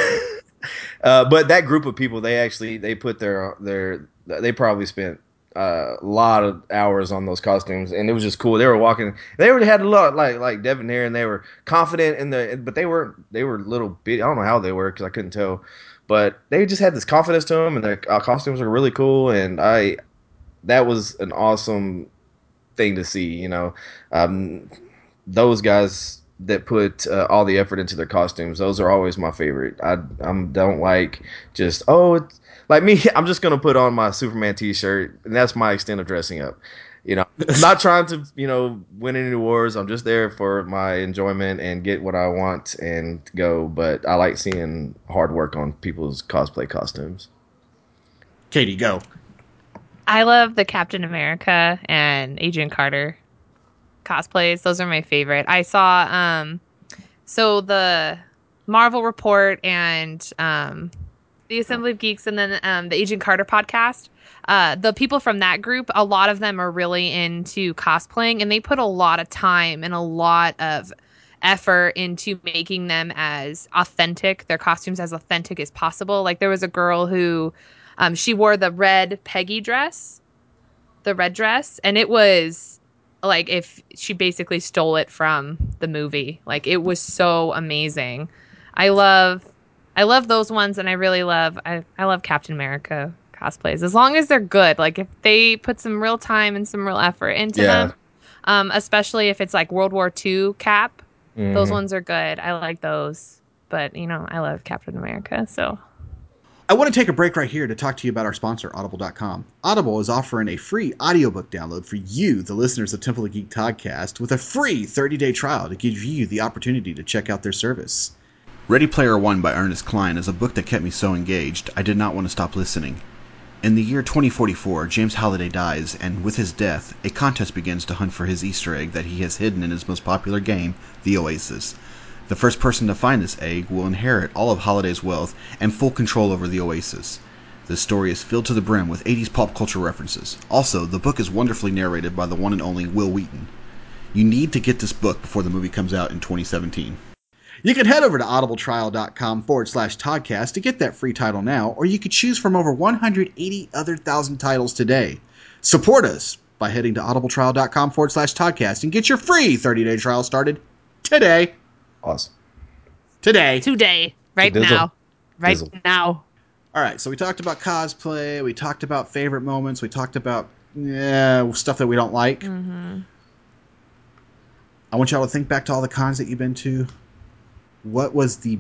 Uh, but that group of people, they actually they put their their they probably spent uh, a lot of hours on those costumes, and it was just cool. They were walking, they already had a lot like like Devin here, and they were confident in the, but they were they were little bit. I don't know how they were because I couldn't tell, but they just had this confidence to them, and their uh, costumes were really cool, and I that was an awesome thing to see. You know, um, those guys that put uh, all the effort into their costumes. Those are always my favorite. I I'm, don't like just oh like me. I'm just gonna put on my Superman T-shirt, and that's my extent of dressing up. You know, I'm not trying to you know win any awards. I'm just there for my enjoyment and get what I want and go. But I like seeing hard work on people's cosplay costumes. Katie, go. I love the Captain America and Agent Carter cosplays. Those are my favorite. I saw um so the Marvel Report and um the Assembly of Geeks and then um the Agent Carter podcast. Uh the people from that group, a lot of them are really into cosplaying and they put a lot of time and a lot of effort into making them as authentic, their costumes as authentic as possible. Like there was a girl who um she wore the red Peggy dress, the red dress, and it was like if she basically stole it from the movie. Like it was so amazing. I love I love those ones and I really love I, I love Captain America cosplays. As long as they're good. Like if they put some real time and some real effort into Yeah. them. Um, especially if it's like World War II cap. Those Mhm. ones are good. I like those. But you know, I love Captain America, so I want to take a break right here to talk to you about our sponsor, Audible.com. Audible is offering a free audiobook download for you, the listeners of Temple of Geek podcast, with a free 30 day trial to give you the opportunity to check out their service. Ready Player One by Ernest Cline is a book that kept me so engaged, I did not want to stop listening. In the year 2044, James Halliday dies, and with his death, a contest begins to hunt for his Easter egg that he has hidden in his most popular game, The Oasis. The first person to find this egg will inherit all of Halliday's wealth and full control over the Oasis. This story is filled to the brim with 80s pop culture references. Also, the book is wonderfully narrated by the one and only Wil Wheaton. You need to get this book before the movie comes out in 2017. You can head over to audibletrial.com forward slash Toddcast to get that free title now, or you could choose from over 180 other thousand titles today. Support us by heading to audibletrial.com forward slash Toddcast and get your free 30 day trial started today. Awesome. Today. today, right Dizzle. now. Right Dizzle. now. All right, so we talked about cosplay, we talked about favorite moments, we talked about yeah, stuff that we don't like. Mm-hmm. I want y'all to think back to all the cons that you've been to. What was the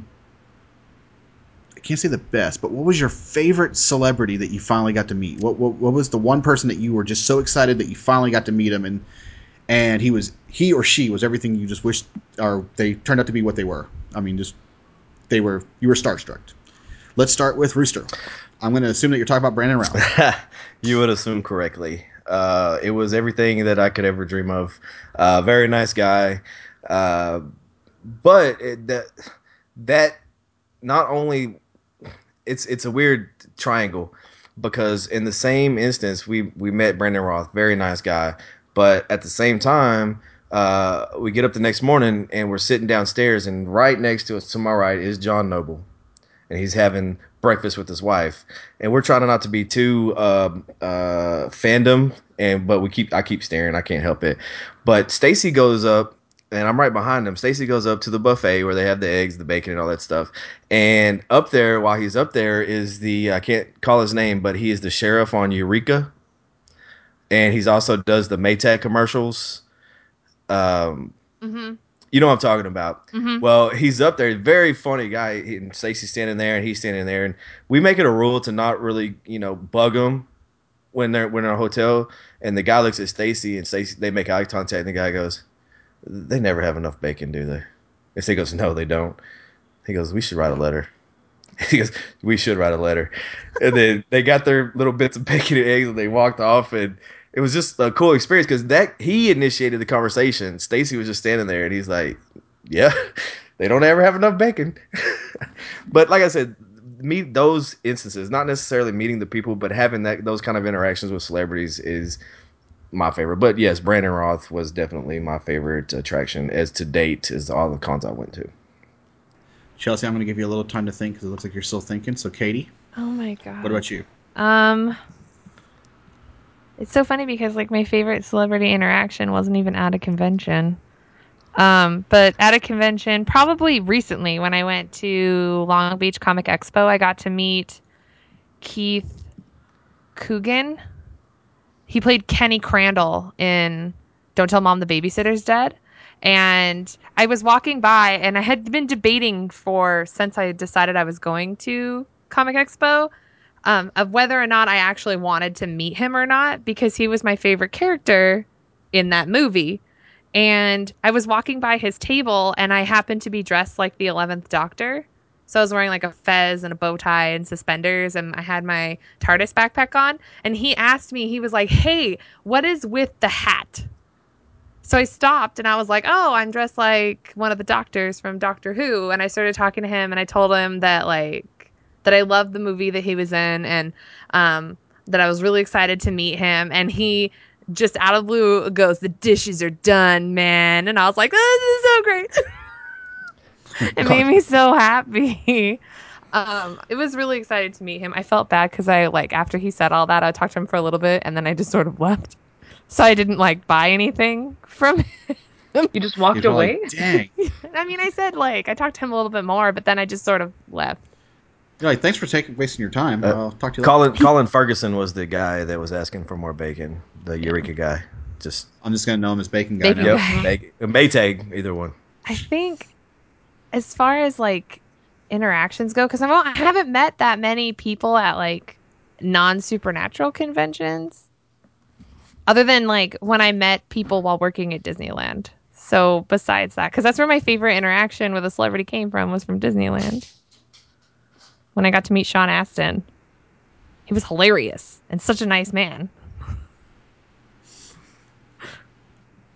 I can't say the best, but what was your favorite celebrity that you finally got to meet? What what, what was the one person that you were just so excited that you finally got to meet him and and he was he or she was everything you just wished or they turned out to be what they were. I mean just they were you were starstruck. Let's start with Rooster. I'm going to assume that you're talking about Brandon Routh. you would assume correctly. Uh, it was everything that I could ever dream of. Uh, very nice guy, uh, but it, that that not only it's it's a weird triangle because in the same instance we we met Brandon Routh, very nice guy, but at the same time. Uh, we get up the next morning and we're sitting downstairs, and right next to us, to my right, is John Noble. And he's having breakfast with his wife. And we're trying not to be too uh, uh, fandom and but we keep i keep staring. I can't help it. But stacy goes up and i'm right behind him stacy goes up to the buffet where they have the eggs the bacon and all that stuff and up there while he's up there is the i can't call his name but he is the sheriff on eureka and he's also does the maytag commercials um, Mm-hmm. you know what I'm talking about. Mhm. Well, he's up there, very funny guy. And Stacey's standing there, and he's standing there, and we make it a rule to not really, you know, bug him when they're when in a hotel. And the guy looks at Stacy, and Stacy they make eye contact, and the guy goes, "They never have enough bacon, do they?" And he goes, "No, they don't." He goes, "We should write a letter." He goes, "We should write a letter." And then they got their little bits of bacon and eggs, and they walked off, and it was just a cool experience because that he initiated the conversation. Stacy was just standing there, and he's like, "Yeah, they don't ever have enough bacon." but like I said, meet those instances, not necessarily meeting the people, but having that those kind of interactions with celebrities is my favorite. But yes, Brandon Routh was definitely my favorite attraction as to date is all the cons I went to. Chelsea, I'm going to give you a little time to think because it looks like you're still thinking. So, Katie, Oh my god. what about you? Um, it's so funny because like my favorite celebrity interaction wasn't even at a convention. Um, but at a convention, probably recently when I went to Long Beach Comic Expo, I got to meet Keith Coogan. He played Kenny Crandall in Don't Tell Mom the Babysitter's Dead. And I was walking by and I had been debating for since I decided I was going to Comic Expo um, of whether or not I actually wanted to meet him or not because he was my favorite character in that movie. And I was walking by his table and I happened to be dressed like the 11th Doctor. So I was wearing like a fez and a bow tie and suspenders and I had my TARDIS backpack on. And he asked me, he was like, Hey, what is with the hat? So I stopped and I was like, Oh, I'm dressed like one of the doctors from Doctor Who. And I started talking to him and I told him that like that I loved the movie that he was in and um, that I was really excited to meet him. And he just out of blue goes, The dishes are done, man. And I was like, Oh, this is so great. it made me so happy. Um, it was really excited to meet him. I felt bad because I like after he said all that, I talked to him for a little bit and then I just sort of left. So I didn't like buy anything from him. You just walked You're away. Like, Dang. I mean, I said like I talked to him a little bit more, but then I just sort of left. You're like, thanks for taking wasting your time. Uh, I'll talk to you later. Colin Colin Ferguson was the guy that was asking for more bacon. The Eureka guy. Just I'm just going to know him as Bacon Guy Bacon now. Guy. yep, bacon. Maytag, either one. I think as far as like interactions go, because I, I haven't met that many people at like non supernatural conventions, other than like when I met people while working at Disneyland. So besides that, because that's where my favorite interaction with a celebrity came from was from Disneyland. When I got to meet Sean Astin, he was hilarious and such a nice man.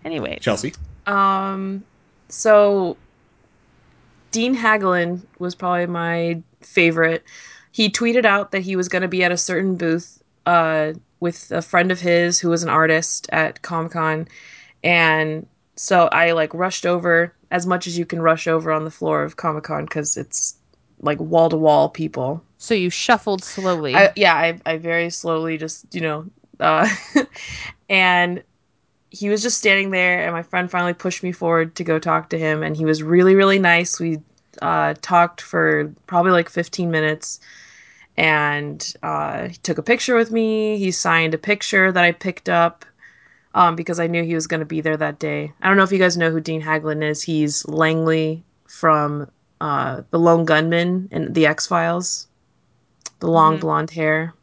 Anyway, Chelsea. Um, so Dean Haglund was probably my favorite. He tweeted out that he was going to be at a certain booth uh, with a friend of his who was an artist at Comic Con, and so I like rushed over as much as you can rush over on the floor of Comic Con because it's like wall to wall people. so you shuffled slowly. I, yeah, I, I very slowly just, you know, uh, and he was just standing there, and my friend finally pushed me forward to go talk to him, and he was really, really nice. We uh, talked for probably like 15 minutes, and uh, he took a picture with me. He signed a picture that I picked up um, because I knew he was going to be there that day. I don't know if you guys know who Dean Haglund is. He's Langley from uh, The Lone Gunman and The X Files the long blonde hair.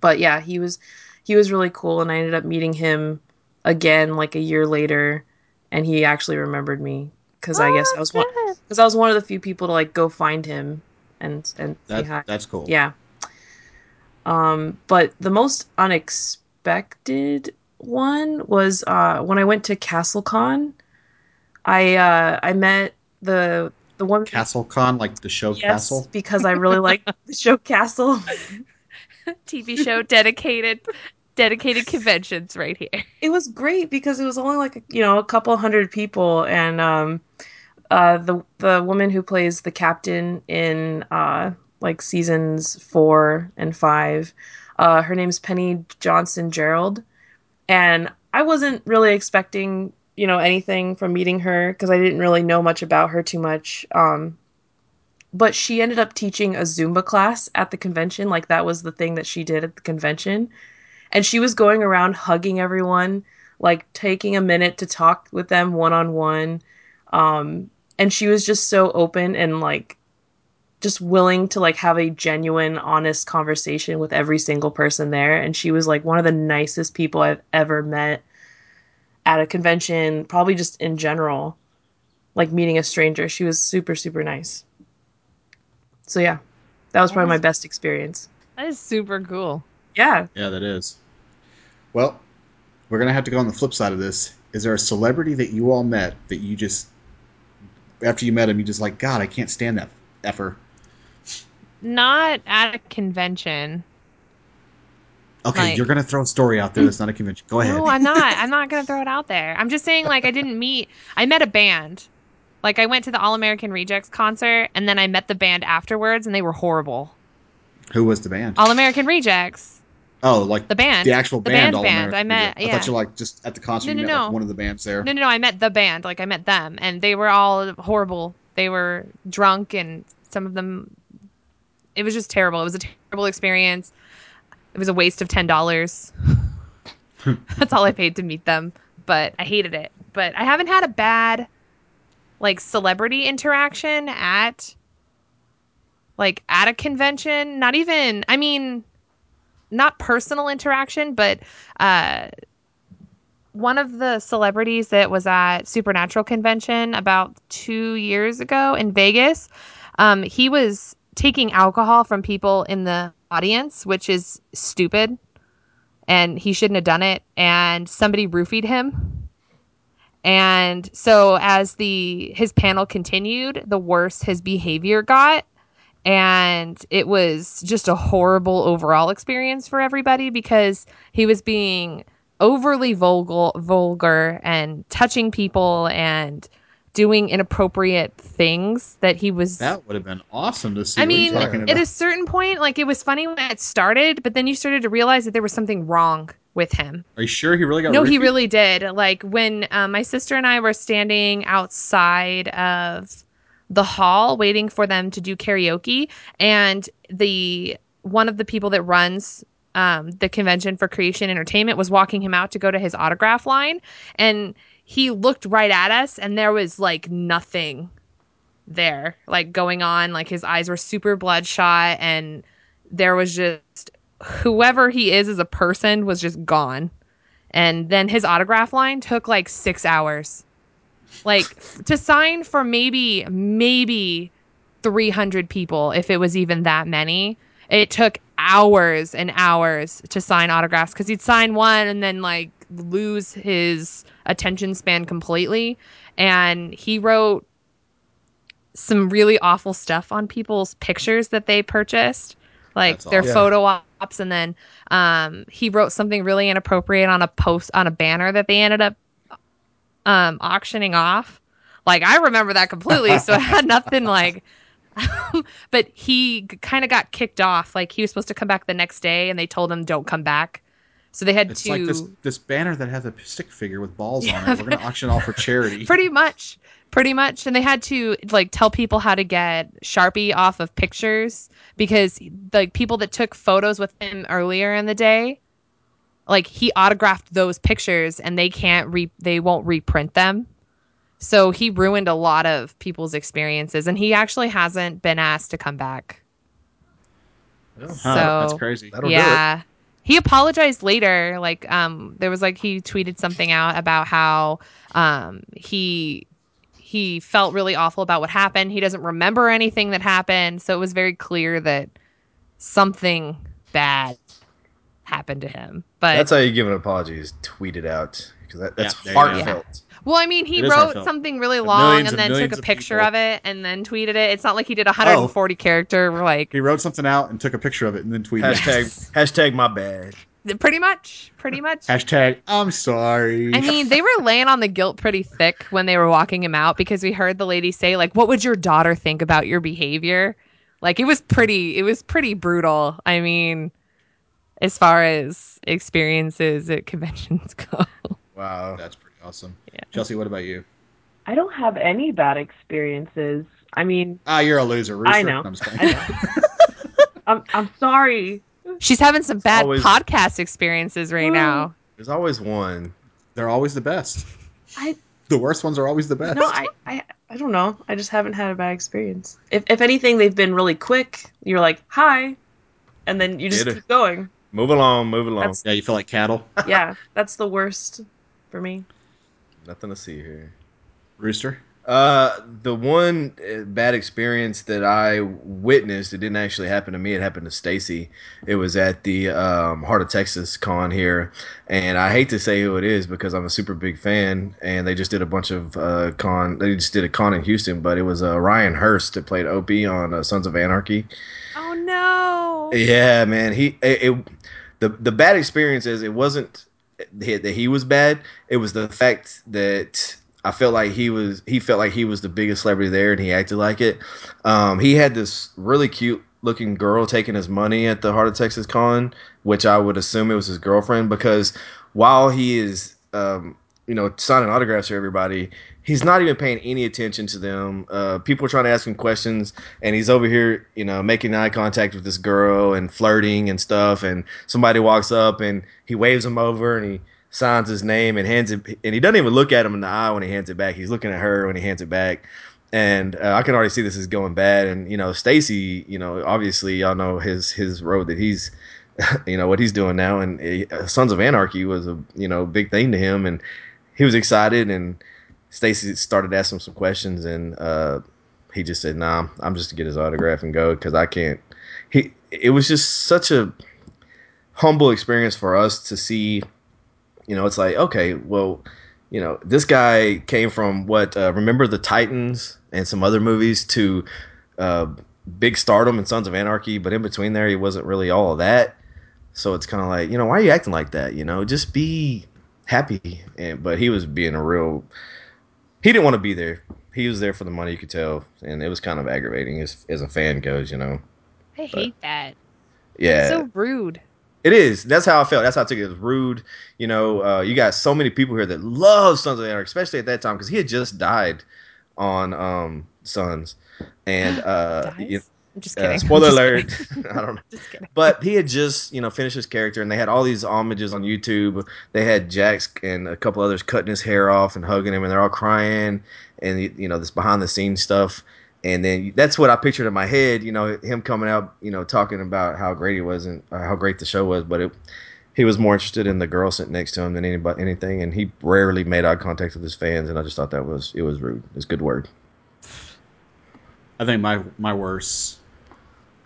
But yeah, he was he was really cool and I ended up meeting him again like a year later and he actually remembered me cuz I guess I was one cuz I was one of the few people to like go find him and and say hi. That's cool. Yeah. Um, but the most unexpected one was uh, when I went to CastleCon. I uh, I met the the one Castle Con, like the show yes, Castle. because I really like the show Castle. TV show dedicated dedicated conventions right here. It was great because it was only like you know a couple hundred people, and um, uh, the the woman who plays the captain in uh, like seasons four and five, uh, her name's Penny Johnson Jerald, and I wasn't really expecting you know anything from meeting her because I didn't really know much about her too much. Um, but she ended up teaching a Zumba class at the convention. Like that was the thing that she did at the convention. And she was going around hugging everyone, like taking a minute to talk with them one on one. Um, and she was just so open and like just willing to like have a genuine, honest conversation with every single person there. And she was like one of the nicest people I've ever met at a convention, probably just in general. Like meeting a stranger. She was super, super nice. So yeah, that was probably my best experience. That is super cool. Yeah. Yeah, that is. Well, we're gonna have to go on the flip side of this. Is there a celebrity that you all met that you just, after you met him, you just like, God, I can't stand that effer. not at a convention. Okay, Like- you're gonna throw a story out there that's not a convention. Go ahead. No, I'm not. I'm not gonna throw it out there. I'm just saying, like, I didn't meet. I met a band. Like, I went to the All American Rejects concert, and then I met the band afterwards, and they were horrible. Who was the band? All American Rejects, oh, like the band, the actual the band. band All band. American I met. Yeah. I thought you like just at the concert. No, no, met like no. one of the bands there. No, no, no. I met the band. Like, I met them, and they were all horrible. They were drunk, and some of them. It was just terrible. It was a terrible experience. It was a waste of ten dollars. That's all I paid to meet them, but I hated it. But I haven't had a bad like celebrity interaction at like at a convention. Not even I mean not personal interaction, but uh one of the celebrities that was at Supernatural convention about 2 years ago in Vegas, um he was taking alcohol from people in the audience, which is stupid and he shouldn't have done it and somebody roofied him. And so as the his panel continued the worse his behavior got and it was just a horrible overall experience for everybody because he was being overly vulgar vulgar and touching people and doing inappropriate things that he was That would have been awesome to see. I mean, at a certain point, like it was funny when it started, but then you started to realize that there was something wrong with him. Are you sure he really got? No, he really did. Like when um, my sister and I were standing outside of the hall waiting for them to do karaoke, and the one of the people that runs um, the convention for Creation Entertainment was walking him out to go to his autograph line, and he looked right at us, and there was like nothing there, like going on. Like his eyes were super bloodshot, and there was just whoever he is as a person was just gone. And then his autograph line took like six hours. Like to sign for maybe, maybe 300 people, if it was even that many. It took hours and hours to sign autographs because he'd sign one and then like lose his attention span completely. And he wrote some really awful stuff on people's pictures that they purchased, like That's their photo ops. And then um, he wrote something really inappropriate on a post on a banner that they ended up um, auctioning off. Like I remember that completely, so I had nothing like. but he kind of got kicked off. Like he was supposed to come back the next day, and they told him don't come back. So they had It's to like this this banner that has a stick figure with balls on it. We're gonna auction off for charity. pretty much pretty much and they had to like tell people how to get sharpie off of pictures because like people that took photos with him earlier in the day like he autographed those pictures and they can't re they won't reprint them so he ruined a lot of people's experiences and he actually hasn't been asked to come back Huh, so that's crazy. That'll do yeah. He apologized later. Like, um, there was like he tweeted something out about how um he he felt really awful about what happened. He doesn't remember anything that happened, so it was very clear that something bad happened to him. But That's how you give an apology is tweet it out because that, that's Yeah, there you heartfelt. well, I mean, he wrote heartfelt. something really long and and then took a picture people- of it and then tweeted it. It's not like he did a 140 character like He wrote something out and took a picture of it and then tweeted it. Hashtag hashtag my bad. pretty much, pretty much. Hashtag I'm sorry. I mean, they were laying on the guilt pretty thick when they were walking him out because we heard the lady say, like, what would your daughter think about your behavior? Like it was pretty it was pretty brutal. I mean, as far as experiences at conventions go. Wow. That's pretty awesome. Chelsea, what about you? I don't have any bad experiences. I mean, Ah, you're a loser. Rooster. I know. I'm just I know. I'm, I'm sorry. She's having some bad always- podcast experiences right now. There's always one. They're always the best. I The worst ones are always the best. no, I, I I don't know. I just haven't had a bad experience. If if anything, they've been really quick. You're like hi, and then you just Get it. keep going. Move along, move along. That's- yeah, you feel like cattle. Yeah, that's the worst for me. Nothing to see here. Rooster. Uh, the one uh, bad experience that I witnessed, it didn't actually happen to me. It happened to Stacy. It was at the um, Heart of Texas con here, and I hate to say who it is because I'm a super big fan. And they just did a bunch of uh, con. They just did a con in Houston, but it was uh, Ryan Hurst that played Opie on uh, Sons of Anarchy. Oh no. Yeah, man. He it, it the the bad experience is it wasn't that he was bad. It was the fact that I felt like he was he felt like he was the biggest celebrity there, and he acted like it. Um, he had this really cute looking girl taking his money at the Heart of Texas Con, which I would assume it was his girlfriend because while he is um, you know signing autographs for everybody, he's not even paying any attention to them. Uh, people are trying to ask him questions, and he's over here, you know, making eye contact with this girl and flirting and stuff. And somebody walks up and he waves him over and he signs his name and hands it, and he doesn't even look at him in the eye when he hands it back. He's looking at her when he hands it back. And uh, I can already see this is going bad. And you know, Stacy, you know, obviously y'all know his his road that he's, you know, what he's doing now. And uh, Sons of Anarchy was a you know big thing to him, and he was excited. And Stacy started asking some questions, and uh, he just said, "Nah, I'm just to get his autograph and go because I can't." He it was just such a humble experience for us to see. You know, it's like okay, well, you know, this guy came from what? Uh, remember the Titans and some other movies to uh, big stardom and Sons of Anarchy, but in between there, he wasn't really all of that. So it's kind of like, you know, why are you acting like that? You know, just be happy. And but he was being a real. He didn't want to be there. He was there for the money, you could tell, and it was kind of aggravating as as a fan goes. You know, I hate that. yeah, So rude. it is. That's how I felt. That's how I took it. It was rude. You know, uh, you got so many people here that love Sons of Anarchy, especially at that time because he had just died on um, Sons, and uh, you- I'm just uh, kidding. spoiler just alert. kidding. I don't know. Just kidding. But he had just, you know, finished his character, and they had all these homages on YouTube. They had Jax and a couple others cutting his hair off and hugging him, and they're all crying, and you know, this behind the scenes stuff. And then that's what I pictured in my head, you know, him coming out, you know, talking about how great he was and uh, how great the show was. But it, he was more interested in the girl sitting next to him than anybody anything, and he rarely made eye contact with his fans. And I just thought that was it was rude. It's a good word. I think my my worst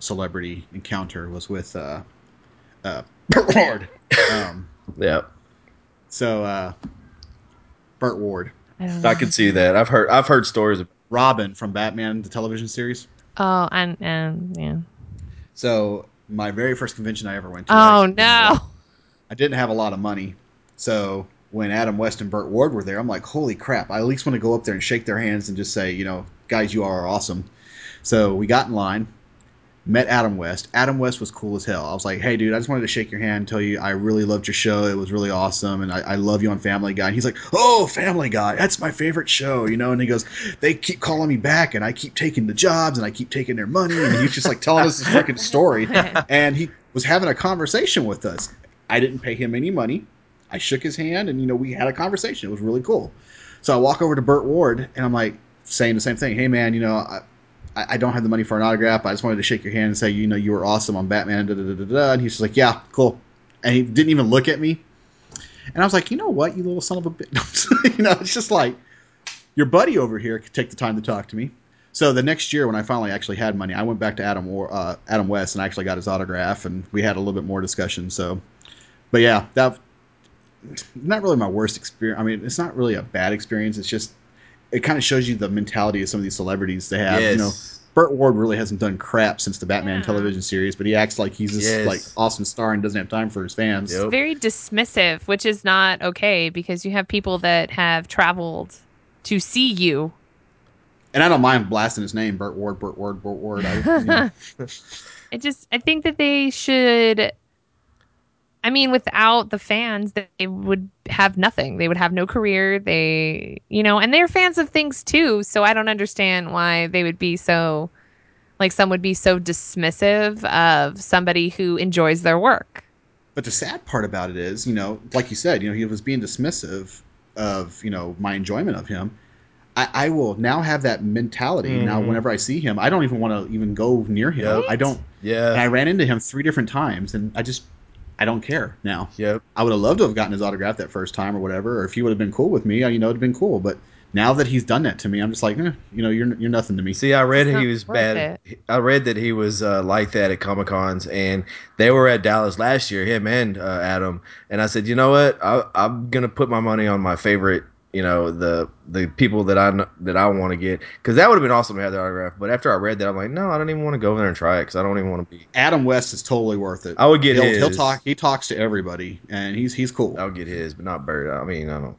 celebrity encounter was with uh, uh, Burt Ward. Um, Yeah, so uh, Burt Ward, I don't I know. could see that. I've heard I've heard stories. Of, Robin from Batman the television series. Oh, and and yeah. So my very first convention I ever went to. Oh I no. I didn't have a lot of money, so when Adam West and Burt Ward were there, I'm like, holy crap! I at least want to go up there and shake their hands and just say, you know, guys, you are awesome. So we got in line, met Adam West. Adam West was cool as hell. I was like, hey, dude, I just wanted to shake your hand, tell you I really loved your show. It was really awesome, and I, I love you on Family Guy. And he's like, oh, Family Guy, that's my favorite show, you know. And he goes, they keep calling me back, and I keep taking the jobs, and I keep taking their money, and he's just like telling us this freaking story. And he was having a conversation with us. I didn't pay him any money. I shook his hand, and you know, we had a conversation. It was really cool. So I walk over to Burt Ward, and I'm like saying the same thing. Hey, man, you know, I, I I don't have the money for an autograph. I just wanted to shake your hand and say, you know, you were awesome on Batman. Da, da, da, da. And he's just like, yeah, cool. And he didn't even look at me. And I was like, you know what, you little son of a bitch. you know, it's just like your buddy over here could take the time to talk to me. So the next year, when I finally actually had money, I went back to Adam War, uh, Adam West and I actually got his autograph, and we had a little bit more discussion. So, but yeah, that not really my worst experience. I mean, it's not really a bad experience. It's just it kind of shows you the mentality of some of these celebrities they have. You know, Burt Ward really hasn't done crap since the Batman Yeah. television series, but he acts like he's this Yes. like awesome star and doesn't have time for his fans. Yep. Very dismissive, which is not okay because you have people that have traveled to see you. And I don't mind blasting his name, Burt Ward, Burt Ward, Burt Ward. I, you know. It just I think that they should I mean without the fans they would have nothing. They would have no career. They you know, and they're fans of things too, so I don't understand why they would be so like some would be so dismissive of somebody who enjoys their work. But the sad part about it is, you know, like you said, you know, he was being dismissive of, you know, my enjoyment of him. I, I will now have that mentality. Now, mm-hmm. whenever I see him, I don't even want to even go near him. Yep. I don't. Yeah. And I ran into him three different times, and I just, I don't care now. Yep. I would have loved to have gotten his autograph that first time or whatever, or if he would have been cool with me, you know, it'd have been cool. But now that he's done that to me, I'm just like, eh, you know, you're you're nothing to me. See, I read he was worth bad. I read that he was uh, like that at Comic Cons, and they were at Dallas last year, him and uh, Adam. And I said, you know what? I, I'm gonna put my money on my favorite you know the the people that I that I want to get because that would have been awesome to have the autograph. But after I read that, I'm like, no, I don't even want to go over there and try it because I don't even want to be. Adam West is totally worth it. I would get he'll, his. he'll talk. He talks to everybody, and he's he's cool. I'll get his, but not Bird. I mean, I don't.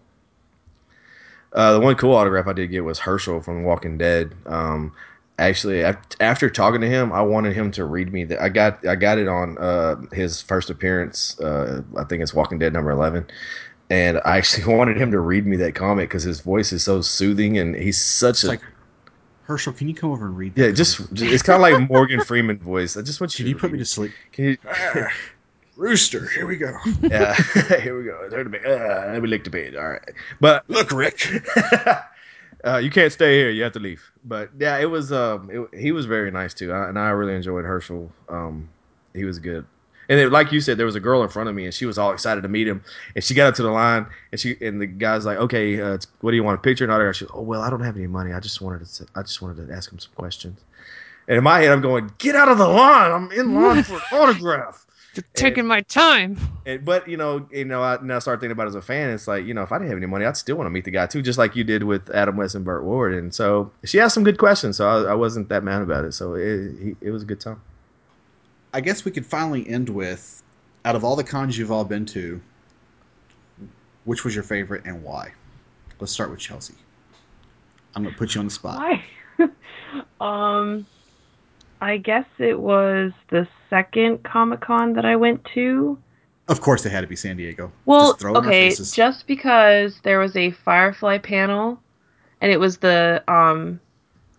Uh, the one cool autograph I did get was Hershel from Walking Dead. Um, actually, after talking to him, I wanted him to read me that. I got I got it on uh, his first appearance. Uh, I think it's Walking Dead number eleven, and I actually wanted him to read me that comic because his voice is so soothing and he's such It's a like Hershel. Can you come over and read? that yeah. for Just it's kind of like Morgan Freeman voice. I just want you. Can you to put me to sleep? Can you? Rooster, here we go. yeah, here we go. Turn the page. Uh, let me lick the page. All right, but Look, Rick. uh, you can't stay here. You have to leave. But yeah, it was. Um, it, he was very nice too, I, and I really enjoyed Hershel. Um, he was good. And then, like you said, there was a girl in front of me, and she was all excited to meet him. And she got up to the line, and she and the guy's like, "Okay, uh, what do you want a picture?" And autograph? She, "Oh well, I don't have any money. I just wanted to. I just wanted to ask him some questions." And in my head, I'm going, "Get out of the line! I'm in line for an autograph." Taking my time. And, but you know, you know, I now start thinking about it as a fan. It's like you know, if I didn't have any money, I'd still want to meet the guy too, just like you did with Adam West and Burt Ward. And so she asked some good questions, so I, I wasn't that mad about it. So it, it was a good time. I guess we could finally end with, out of all the cons you've all been to, which was your favorite and why? Let's start with Chelsea. I'm gonna put you on the spot. Why? um, I guess it was the second Comic Con that I went to. Of course, it had to be San Diego. Well, Just throw it in our okay, just because there was a Firefly panel, and it was the um,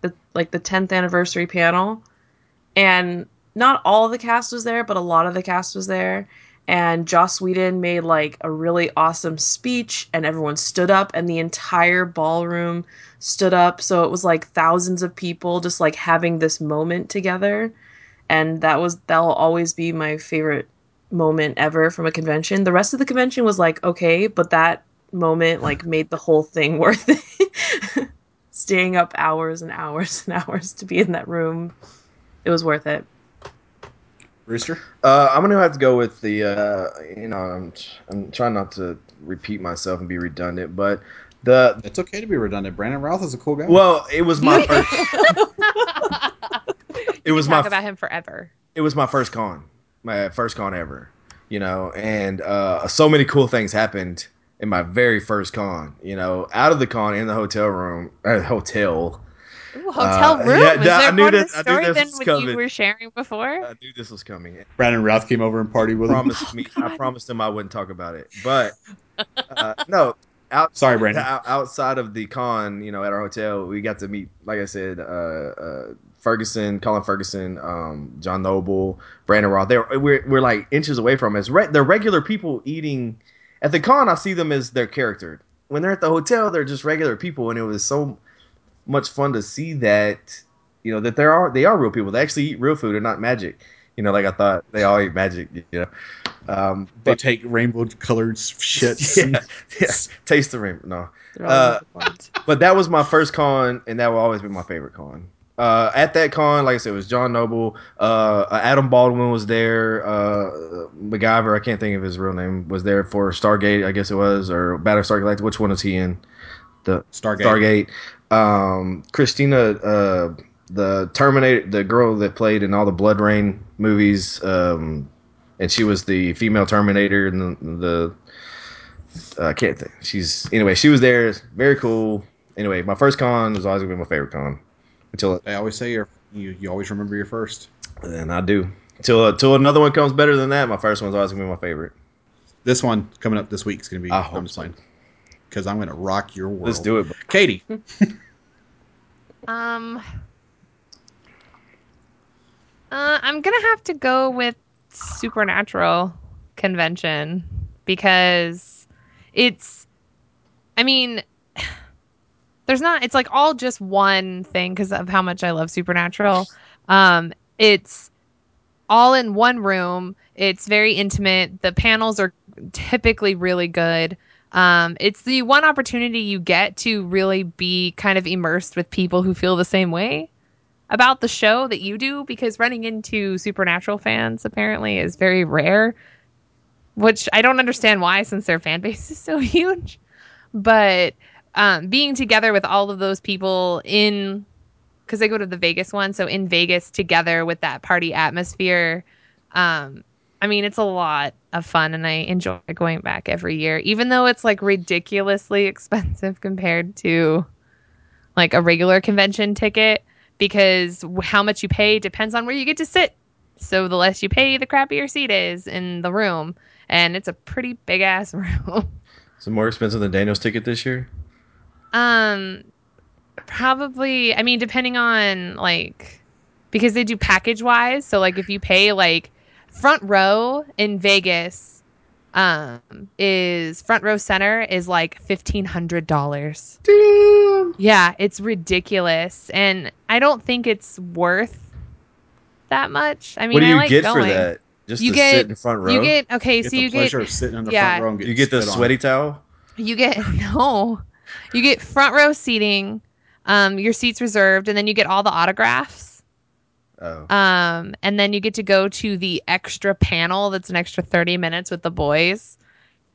the like the tenth anniversary panel, and not all of the cast was there, but a lot of the cast was there. And Joss Whedon made like a really awesome speech, and everyone stood up, and the entire ballroom stood up. So it was like thousands of people just like having this moment together, and that was that'll always be my favorite moment ever from a convention. The rest of the convention was like okay, but that moment like made the whole thing worth it. Staying up hours and hours and hours to be in that room, it was worth it. Rooster. Uh, I'm gonna have to go with the. Uh, you know, I'm I'm trying not to repeat myself and be redundant, but the It's okay to be redundant. Brandon Routh is a cool guy. well, it was my first. it was my Talk about him forever. it was my first con, my first con ever, you know, and uh, so many cool things happened in my very first con, you know, out of the con in the hotel room, uh, hotel. Ooh, hotel Uh, room. yeah, Is that- I there knew more to the story than was what you were sharing before? I knew this was coming. Brandon Routh came over and partied with him. promised me, I promised him I wouldn't talk about it, but uh, no. Out, Sorry, Brandon. outside of the con, you know, at our hotel, we got to meet, like I said, uh, uh, Ferguson, Colin Ferguson, um, John Noble, Brandon Routh. They're we're we're like inches away from us. Re- they're regular people eating at the con. I see them as their character. When they're at the hotel, they're just regular people, and it was so much fun to see that. You know that there are they are real people. They actually eat real food They're not magic. You know, like I thought they all eat magic. You know, um, They but take rainbow colored shit. yeah, yeah, taste the rainbow. No, Uh, but that was my first con, and that will always be my favorite con. Uh, at that con, like I said, it was John Noble. Uh, Adam Baldwin was there. Uh, MacGyver, I can't think of his real name, was there for Stargate, I guess it was, or Battlestar Galactica. Which one was he in? The Stargate. Stargate. Um, Kristanna, uh, the Terminator, the girl that played in all the BloodRayne movies, um, and she was the female Terminator and the, the I can't think. She's anyway. She was there. Very cool. Anyway, my first con was always gonna be my favorite con until I always say you you always remember your first. and I do until until another one comes better than that. My first one's always gonna be my favorite. This one coming up this week is going to be. I hope I'm just so. Playing because I'm going to rock your world. Let's do it. bro. Katie. Um, uh, I'm gonna have to go with Supernatural convention because it's. I mean, there's not. It's like all just one thing because of how much I love Supernatural. Um, it's all in one room. It's very intimate. The panels are typically really good. Um, it's the one opportunity you get to really be kind of immersed with people who feel the same way about the show that you do because running into supernatural fans apparently is very rare which i don't understand why since their fan base is so huge but um, being together with all of those people in because they go to the Vegas one, so in Vegas together with that party atmosphere. Um, I mean, it's a lot of fun, and I enjoy going back every year, even though it's like ridiculously expensive compared to like a regular convention ticket because how much you pay depends on where you get to sit. So the less you pay, the crappier seat is in the room, and it's a pretty big ass room. Is it more expensive than Daniel's ticket this year? Um, probably. I mean, depending on like because they do package wise. So like if you pay like front row in Vegas, um, is front row center is like fifteen hundred dollars. Yeah, it's ridiculous, and I don't think it's worth that much. I mean, what do I you like get going. for that? Just You to get sit in front row. you get okay, you Get so the you pleasure get of sitting in the yeah. front row and getting You get the spit on. sweaty towel. You get no. You get front row seating. Um, your seats reserved, and then you get all the autographs. Oh, Um, and then you get to go to the extra panel. That's an extra thirty minutes with the boys,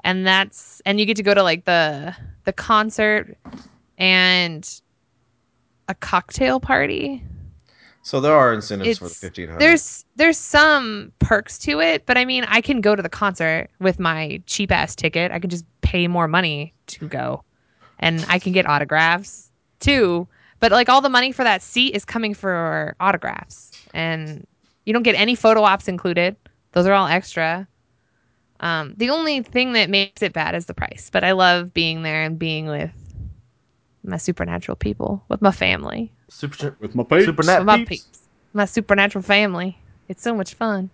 and that's and you get to go to like the the concert and a cocktail party. so there are incentives for the fifteen hundred. there's there's some perks to it, but I mean, I can go to the concert with my cheap ass ticket. I can just pay more money to go, and I can get autographs too. But like all the money for that seat is coming for autographs, and you don't get any photo ops included. Those are all extra. Um, the only thing that makes it bad is the price, but I love being there and being with my supernatural people, with my family super with my peeps. super with my peeps. peeps, my supernatural family. It's so much fun,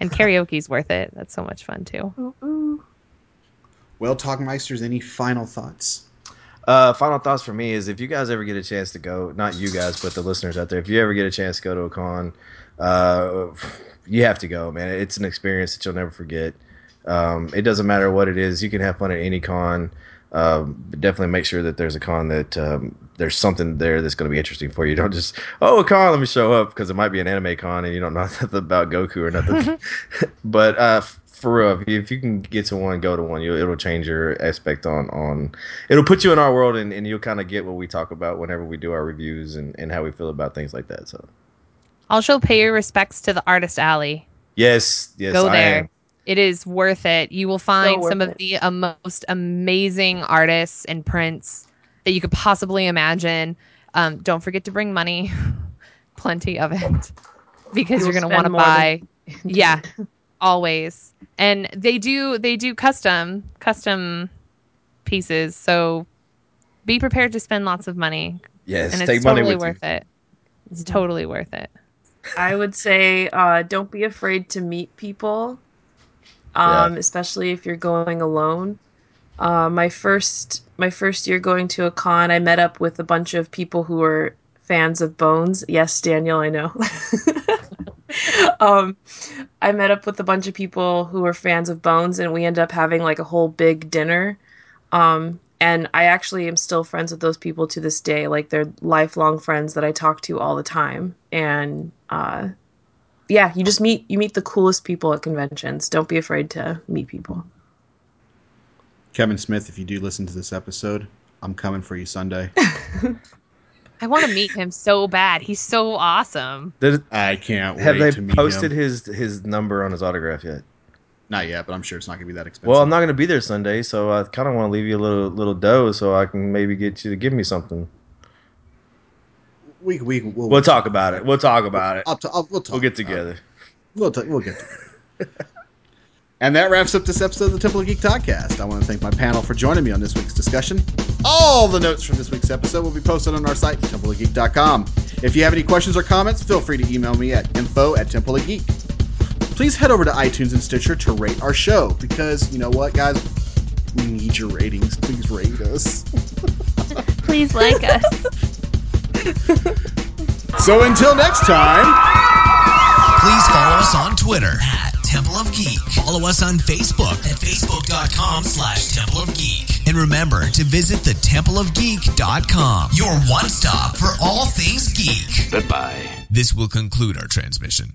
and karaoke's worth it. That's so much fun too. Well, Talkmeisters, any final thoughts? Uh, final thoughts for me is if you guys ever get a chance to go, not you guys, but the listeners out there, if you ever get a chance to go to a con, uh, you have to go, man. It's an experience that you'll never forget. Um, it doesn't matter what it is. You can have fun at any con. Um, but definitely make sure that there's a con that um, there's something there that's going to be interesting for you. Don't just oh a con, let me show up because it might be an anime con and you don't know nothing about Goku or nothing. but uh, for real, if you, if you can get to one, go to one. You, it'll change your aspect on on. It'll put you in our world and, and you'll kind of get what we talk about whenever we do our reviews and, and how we feel about things like that. So Also, pay your respects to the Artist Alley. yes, yes, Go I there. am. It is worth it. You will find worth some of it. the uh, most amazing artists and prints that you could possibly imagine. Um, don't forget to bring money, plenty of it, because You'll you're going to want to buy. than- yeah, always. And they do they do custom custom pieces, so be prepared to spend lots of money, Yes, and take it's money totally with you. worth it. It's totally worth it. I would say uh, don't be afraid to meet people, um, especially if you're going alone. Uh, my first my first year going to a con, I met up with a bunch of people who were fans of Bones. Yes, Daniel, I know. um, I met up with a bunch of people who were fans of Bones, and we ended up having like a whole big dinner. Um, and I actually am still friends with those people to this day. Like they're lifelong friends that I talk to all the time. And uh, yeah, you just meet you meet the coolest people at conventions. Don't be afraid to meet people. Kevin Smith, if you do listen to this episode, I'm coming for you Sunday. I want to meet him so bad. He's so awesome. Did, I can't have wait they to meet posted him. his his number on his autograph yet? Not yet, but I'm sure it's not going to be that expensive. Well, I'm not going to be there Sunday, so I kind of want to leave you a little little dough so I can maybe get you to give me something. We, we, we'll, We'll talk about it. We'll talk about it. I'll t- I'll, we'll, talk We'll get about it. together. We'll, t- we'll get together. and that wraps up this episode of the Temple of Geek Podcast. I want to thank my panel for joining me on this week's discussion. All the notes from this week's episode will be posted on our site, templeofgeek.com. If you have any questions or comments, feel free to email me at info at Temple of Geek. Please head over to iTunes and Stitcher to rate our show because you know what, guys? We need your ratings. Please rate us. Please like us. So until next time. Please follow us on Twitter at Temple of Geek. Follow us on Facebook at facebook.com slash Temple of Geek. And remember to visit the Temple of templeofgeek.com, your one stop for all things geek. Goodbye. This will conclude our transmission.